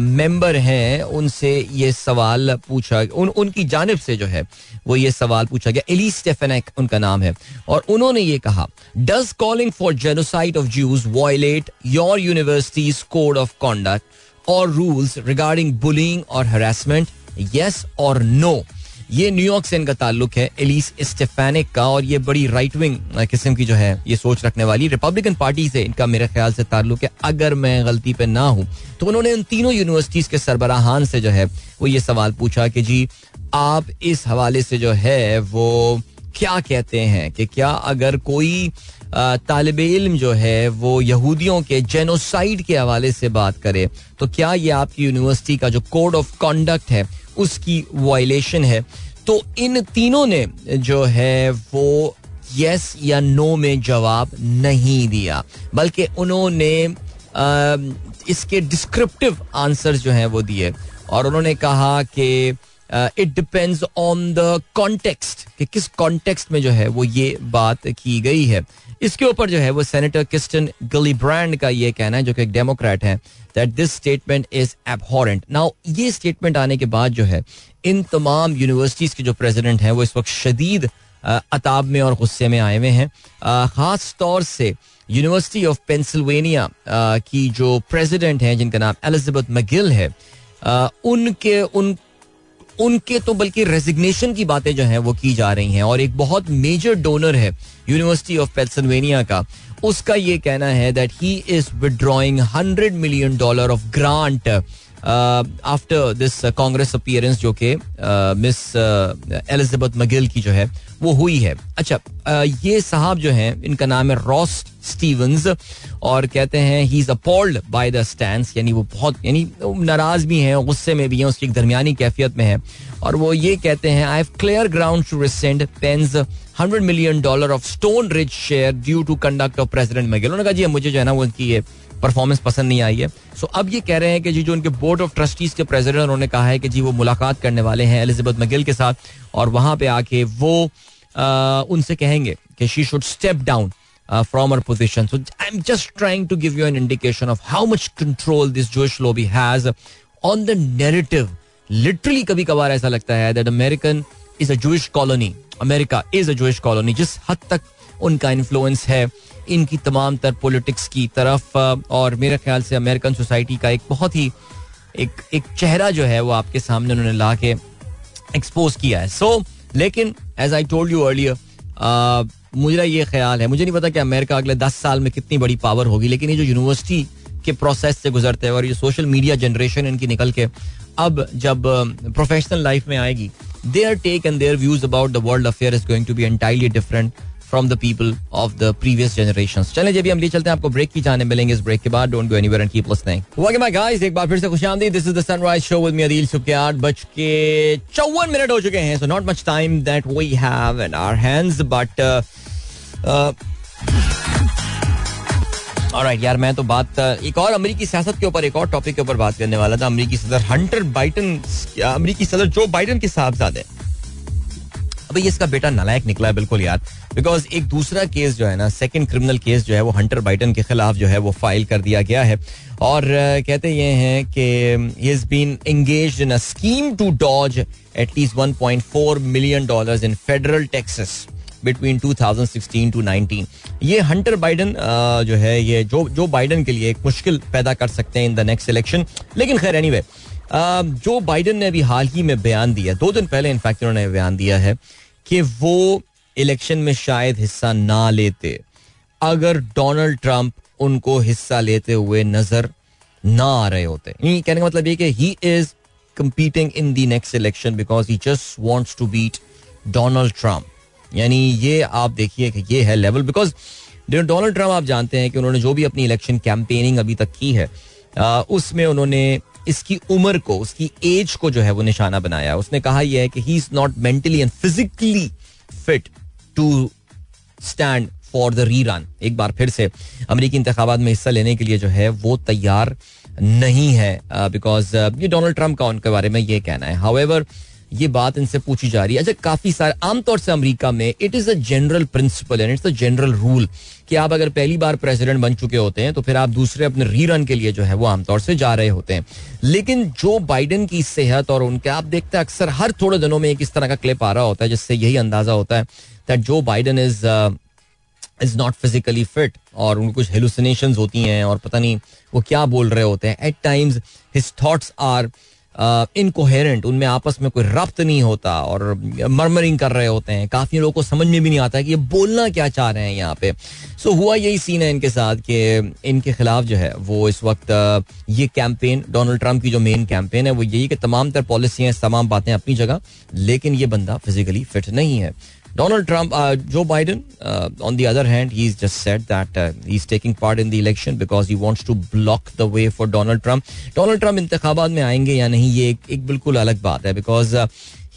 मेंबर हैं उनसे ये सवाल पूछा उन उनकी जानब से जो है वो ये सवाल पूछा गया। एली स्टेफेनेक उनका नाम है। और उन्होंने ये कहा does calling for genocide of Jews violate your universities code of conduct or rules regarding bullying और harassment? Yes और नो ये न्यूयॉर्क से इनका ताल्लुक है एलिस स्टेफेनिक का, और ये बड़ी राइट विंग किस्म की जो है, ये सोच रखने वाली रिपब्लिकन पार्टी से इनका मेरे ख्याल से ताल्लुक है, अगर मैं गलती पे ना हूँ तो उन्होंने उन तीनों यूनिवर्सिटीज के सरबराहान से जो है, वो ये सवाल पूछा कि जी, आप इस हवाले से जो है, वो क्या कहते हैं कि क्या अगर कोई तालब इल्म जो है, वो यहूदियों के जेनोसाइड के हवाले से बात करे तो क्या ये आपकी यूनिवर्सिटी का जो कोड ऑफ़ कॉन्डक्ट है, उसकी वायलेशन है? तो इन तीनों ने जो है, वो यस या नो में जवाब नहीं दिया, बल्कि उन्होंने इसके डिस्क्रिप्टिव आंसर्स जो हैं वो दिए, और उन्होंने कहा कि it depends on the context कि किस कॉन्टेक्स्ट में जो है वो ये बात की गई है। इसके ऊपर जो है वो सेनेटर किस्टन गली ब्रांड का ये कहना है, जो कि एक डेमोक्रेट है that this statement is abhorrent now ये स्टेटमेंट आने के बाद जो है, इन तमाम यूनिवर्सिटीज के जो प्रेसिडेंट हैं, वो इस वक्त शदीद अताब में और गुस्से में आए हुए हैं। खास तौर से यूनिवर्सिटी ऑफ़ पेंसिल्वेनिया की जो प्रेसिडेंट हैं, जिनका नाम एलिजाबेथ मगिल है उनके, उन उनके तो बल्कि रेजिग्नेशन की बातें जो हैं वो की जा रही हैं और एक बहुत मेजर डोनर है यूनिवर्सिटी ऑफ़ पेंसिल्वेनिया का। उसका ये कहना है that he is withdrawing hundred million dollar of grant after this Congress appearance जो कि मिस एलिजाबेथ मगिल की जो है वो हुई है। अच्छा uh, ये साहब जो हैं इनका नाम है रॉस स्टीवंस और कहते हैं he is appalled by the stand यानी वो बहुत यानी नाराज़ भी हैं गुस्से में भी हैं उसकी एक दरमियानी कैफियत में है। और वो ये कहते हैं I have clear ground to rescind Penn's hundred million dollar of Stone Ridge share due to conduct of president Magill उन्होंने कहा, जी मुझे जो है ना, वो उनकी ये परफॉर्मेंस पसंद नहीं आई है. सो अब ये कह रहे हैं कि जी, जो उनके बोर्ड ऑफ़ ट्रस्टीज के प्रेसिडेंट उन्होंने कहा है कि जी, वो मुलाकात करने वाले हैं एलिजाबेथ मगिल के साथ और वहाँ पे आके वो उनसे कहेंगे कि she should step down from her position so I am just trying to give you an indication of how much control this Jewish lobby has on the narrative literally कभी कभार ऐसा लगता है that American is a Jewish colony America is a Jewish colony जिस हद तक उनका influence है इनकी तमाम तर पॉलिटिक्स की तरफ़ और मेरे ख्याल से अमेरिकन सोसाइटी का एक बहुत ही एक एक चेहरा जो है वो आपके सामने उन्होंने ला के एक्सपोज किया है। सो so, लेकिन as I told you earlier मुझे ये ख्याल है मुझे नहीं पता कि अमेरिका अगले दस साल में कितनी बड़ी पावर होगी लेकिन ये जो यूनिवर्सिटी के प्रोसेस से गुजरते हैं और ये सोशल मीडिया जनरेशन इनकी निकल के अब जब प्रोफेशनल लाइफ में आएगी their take and their views about the world affair is going to be entirely different from the people of the previous generation चले जब हम लिए चलते हैं, आपको ब्रेक की जाने मिलेंगे इस ब्रेक के बाद। Don't go anywhere and keep listening my guys एक बार फिर से खुशामदीद this is the sunrise show with me Adeel सुबह के आठ बज के चौवन मिनट हो चुके हैं so not much time that we have in our hands but और यार, मैं तो बात एक और अमेरिकी सियासत के ऊपर, एक और टॉपिक के ऊपर बात करने वाला था, अमेरिकी सदर हंटर बाइडन अमेरिकी सदर जो बाइडन के साहबजादे अब, ये इसका बेटा नलायक निकला है, बिल्कुल यार बिकॉज़ एक दूसरा केस जो है ना सेकंड क्रिमिनल केस जो है, वो हंटर बाइडन के खिलाफ जो है, वो फ़ाइल कर दिया गया है। और कहते ये हैं कि is been engaged in a scheme to dodge at least 1.4 million dollars in federal taxes between 2016 to 19 ये हंटर बाइडन जो है, ये जो जो बाइडन के लिए एक मुश्किल पैदा कर सकते हैं इन द नेक्स्ट इलेक्शन। लेकिन खैर एनीवे जो बाइडन ने अभी हाल ही में बयान दिया, दो दिन पहले इनफैक्ट उन्होंने बयान दिया है कि वो इलेक्शन में शायद हिस्सा ना लेते, अगर डोनाल्ड ट्रंप उनको हिस्सा लेते हुए नज़र ना आ रहे होते। कहने का मतलब ये कि he is competing in the next election because he just wants to beat Donald Trump यानी ये आप देखिए कि ये है लेवल बिकॉज़ डोनाल्ड ट्रंप आप जानते हैं कि उन्होंने जो भी अपनी इलेक्शन कैंपेनिंग अभी तक की है उसमें उन्होंने इसकी उम्र को, उसकी एज को जो है वो निशाना बनाया। उसने कहा यह है कि he is not mentally and physically fit to stand for the rerun एक बार फिर से अमरीकी इंतबात में हिस्सा लेने के लिए जो है वो तैयार नहीं है बिकॉज़ ये डोनाल्ड ट्रंप का उनके बारे में ये कहना है। हाउएवर ये बात इनसे पूछी जा रही है। अच्छा काफ़ी सारे, आमतौर से अमेरिका में it is a general principle and it's a general rule कि आप अगर पहली बार प्रेसिडेंट बन चुके होते हैं तो फिर आप दूसरे अपने रीरन के लिए जो है वो आमतौर से जा रहे होते हैं। लेकिन जो बाइडन की सेहत और उनके, आप देखते हैं अक्सर हर थोड़े दिनों में एक इस तरह का क्लिप आ रहा होता है, जिससे यही अंदाज़ा होता है that Joe Biden is is not physically fit और उनको कुछ हेलुसिनेशन होती हैं और पता नहीं वो क्या बोल रहे होते हैं। At times his thoughts are incoherent उनमें आपस में कोई रब्त नहीं होता और मरमरिंग कर रहे होते हैं। काफ़ी लोगों को समझ में भी नहीं आता कि ये बोलना क्या चाह रहे हैं यहाँ पे। सो so, हुआ यही सीन है इनके साथ कि इनके खिलाफ जो है वो इस वक्त ये कैंपेन डोनाल्ड ट्रंप की जो मेन कैंपेन है वो यही कि तमाम तर पॉलिसियाँ तमाम बातें अपनी जगह लेकिन ये बंदा फिजिकली फिट नहीं है। Donald Trump, uh, Joe Biden, uh, on the other hand, he's just said that uh, he's taking part in the election because he wants to block the way for Donald Trump. Donald Trump इंतखाबात में आएंगे या नहीं ये एक, एक बिल्कुल अलग बात है because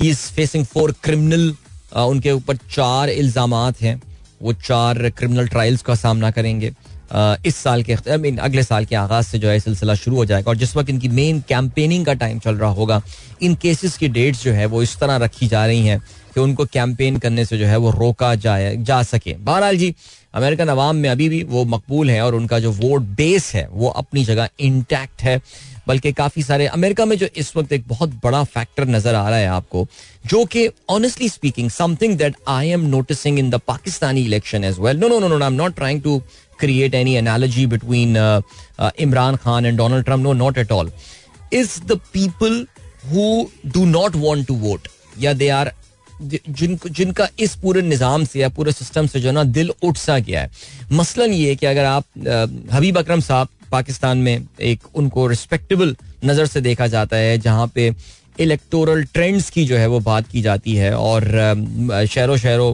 he is facing four criminal उनके ऊपर चार इल्जाम हैं वो चार क्रिमिनल ट्रायल्स का सामना करेंगे uh, इस साल के आई मीन अगले साल के आगाज़ से जो है सिलसिला शुरू हो जाएगा और जिस वक्त इनकी मेन कैंपेनिंग का टाइम चल रहा होगा, इन केसेस की डेट्स जो है वो इस तरह रखी जा रही हैं कि उनको कैंपेन करने से जो है वो रोका जाए, जा सके। बहरहाल जी अमेरिकन अवाम में अभी भी वो मकबूल है और उनका जो वोट बेस है वो अपनी जगह इंटैक्ट है, बल्कि काफ़ी सारे, अमेरिका में जो इस वक्त एक बहुत बड़ा फैक्टर नज़र आ रहा है आपको, जो कि honestly speaking something that I am noticing in the Pakistani election as well no no no no I am not trying to create any analogy between uh, uh, Imran Khan and Donald Trump. No, not at all. Is the people who do not want to vote, yeah, they are जिन जिनका इस पूरे निज़ाम से या पूरे system से जो ना दिल उठ सा गया है मसलन ये कि अगर आप हबीब अकरम साहब पाकिस्तान में एक उनको रिस्पेक्टेबल नज़र से देखा जाता है जहाँ पे इलेक्टोरल ट्रेंड्स की जो है वो बात की जाती है और शहरों शहरों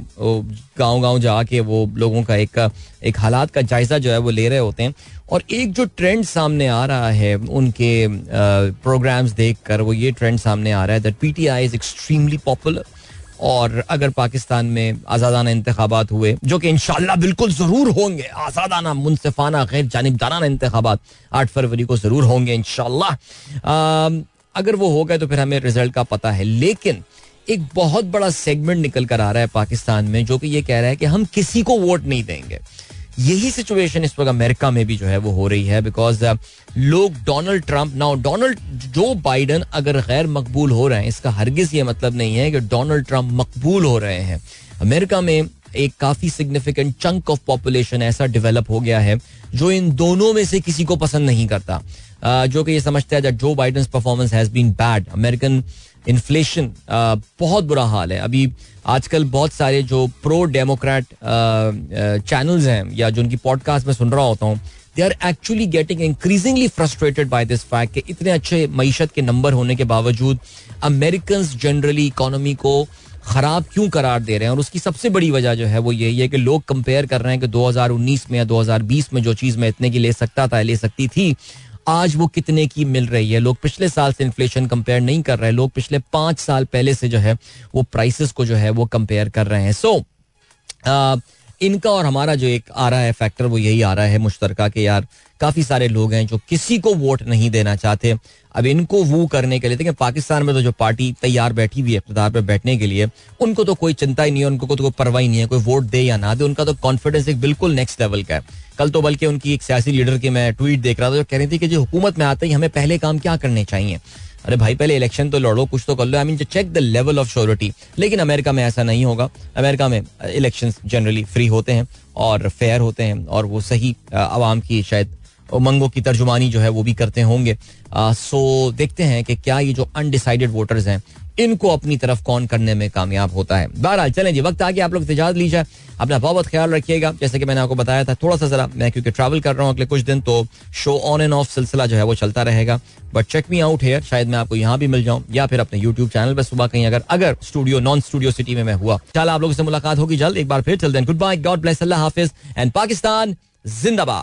गाँव गाँव जाके वो लोगों का एक एक हालात का जायजा जो है वो ले रहे होते हैं। और एक जो ट्रेंड सामने आ रहा है, उनके प्रोग्राम्स देखकर वो ये ट्रेंड सामने आ रहा है that PTI is extremely popular और अगर पाकिस्तान में आज़ादाना इंतबात हुए, जो कि इनशाला बिल्कुल ज़रूर होंगे, आज़ादाना मुनसिफाना गैर जानबदाराना इंतबात आठ फरवरी को ज़रूर होंगे इनशाला अगर वो हो गए तो फिर हमें रिज़ल्ट का पता है। लेकिन एक बहुत बड़ा सेगमेंट निकल कर आ रहा है पाकिस्तान में जो कि ये कह रहा है कि हम किसी को वोट नहीं देंगे। यही सिचुएशन इस वक्त अमेरिका में भी जो है वो हो रही है बिकॉज़ uh, लोग Donald Trump now Donald Joe Biden अगर गैर मकबूल हो रहे हैं इसका हरगिज ये मतलब नहीं है कि डोनाल्ड ट्रंप मकबूल हो रहे हैं। अमेरिका में एक काफ़ी सिग्निफिकेंट चंक ऑफ़ पॉपुलेशन ऐसा डेवलप हो गया है, जो इन दोनों में से किसी को पसंद नहीं करता। जो कि ये समझता है जो Biden performance has been bad American inflation बहुत बुरा हाल है। अभी आजकल बहुत सारे जो प्रो डेमोक्रेट चैनल्स हैं, या जो उनकी पॉडकास्ट में सुन रहा होता हूँ they are actually getting increasingly frustrated by this fact कि इतने अच्छे मीशत के नंबर होने के बावजूद अमेरिकन जनरली इकोनॉमी को खराब क्यों करार दे रहे हैं? और उसकी सबसे बड़ी वजह जो है वो यही है कि लोग कंपेयर कर रहे हैं कि 2019 में या 2020 में जो चीज़ मैं इतने की ले सकता था ले सकती थी आज वो कितने की मिल रही है? लोग पिछले साल से इन्फ्लेशन कंपेयर नहीं कर रहे लोग पिछले पाँच साल पहले से जो है वो प्राइसेस को जो है वो कंपेयर कर रहे हैं। सो so, इनका और हमारा जो एक आ रहा है फैक्टर वो यही आ रहा है मुश्तरका के यार, काफ़ी सारे लोग हैं जो किसी को वोट नहीं देना चाहते। अब इनको वो करने के लिए, देखिए, पाकिस्तान में तो जो पार्टी तैयार बैठी हुई है, इकतदार पर बैठने के लिए, उनको तो कोई चिंता ही नहीं है, उनको तो कोई परवाही नहीं है, कोई वोट दे या ना दे, उनका तो कॉन्फिडेंस एक बिल्कुल नेक्स्ट लेवल का है। कल तो बल्कि उनकी एक सियासी लीडर की मैं ट्वीट देख रहा था, जो कह रही थी कि जो, हुकूमत में आते ही हमें पहले काम क्या करने चाहिए? अरे भाई, पहले इलेक्शन तो लड़ो, कुछ तो कर लो। I mean check the level of surety लेकिन अमेरिका में ऐसा नहीं होगा। अमेरिका में इलेक्शन जनरली फ्री होते हैं और फेयर होते हैं और वो सही आवाम की शायद उमंगों की तर्जुमानी जो है वो भी करते होंगे। सो देखते हैं कि क्या ये जो अनडिसाइडेड वोटर्स हैं, इनको अपनी तरफ़ कौन करने में कामयाब होता है। बहरहाल, चलें जी, वक्त आगे आप लोग इजाज़त लीजिए। अपना बहुत ख्याल रखिएगा। जैसे कि मैंने आपको बताया था, थोड़ा सा जरा, मैं क्योंकि ट्रैवल कर रहा हूँ अगले कुछ दिन तो शो ऑन एंड ऑफ़ सिलसिला जो है वो चलता रहेगा। But check me out here शायद मैं आपको यहाँ भी मिल जाऊँ, या फिर अपने यूट्यूब चैनल पर सुबह कहीं अगर अगर स्टूडियो नॉन स्टूडियो सिटी में मैं हुआ। चल आप लोगों से मुलाकात होगी जल्द, एक बार फिर चल then good bye God bless अल्लाह हाफिज एंड पाकिस्तान जिंदाबाद।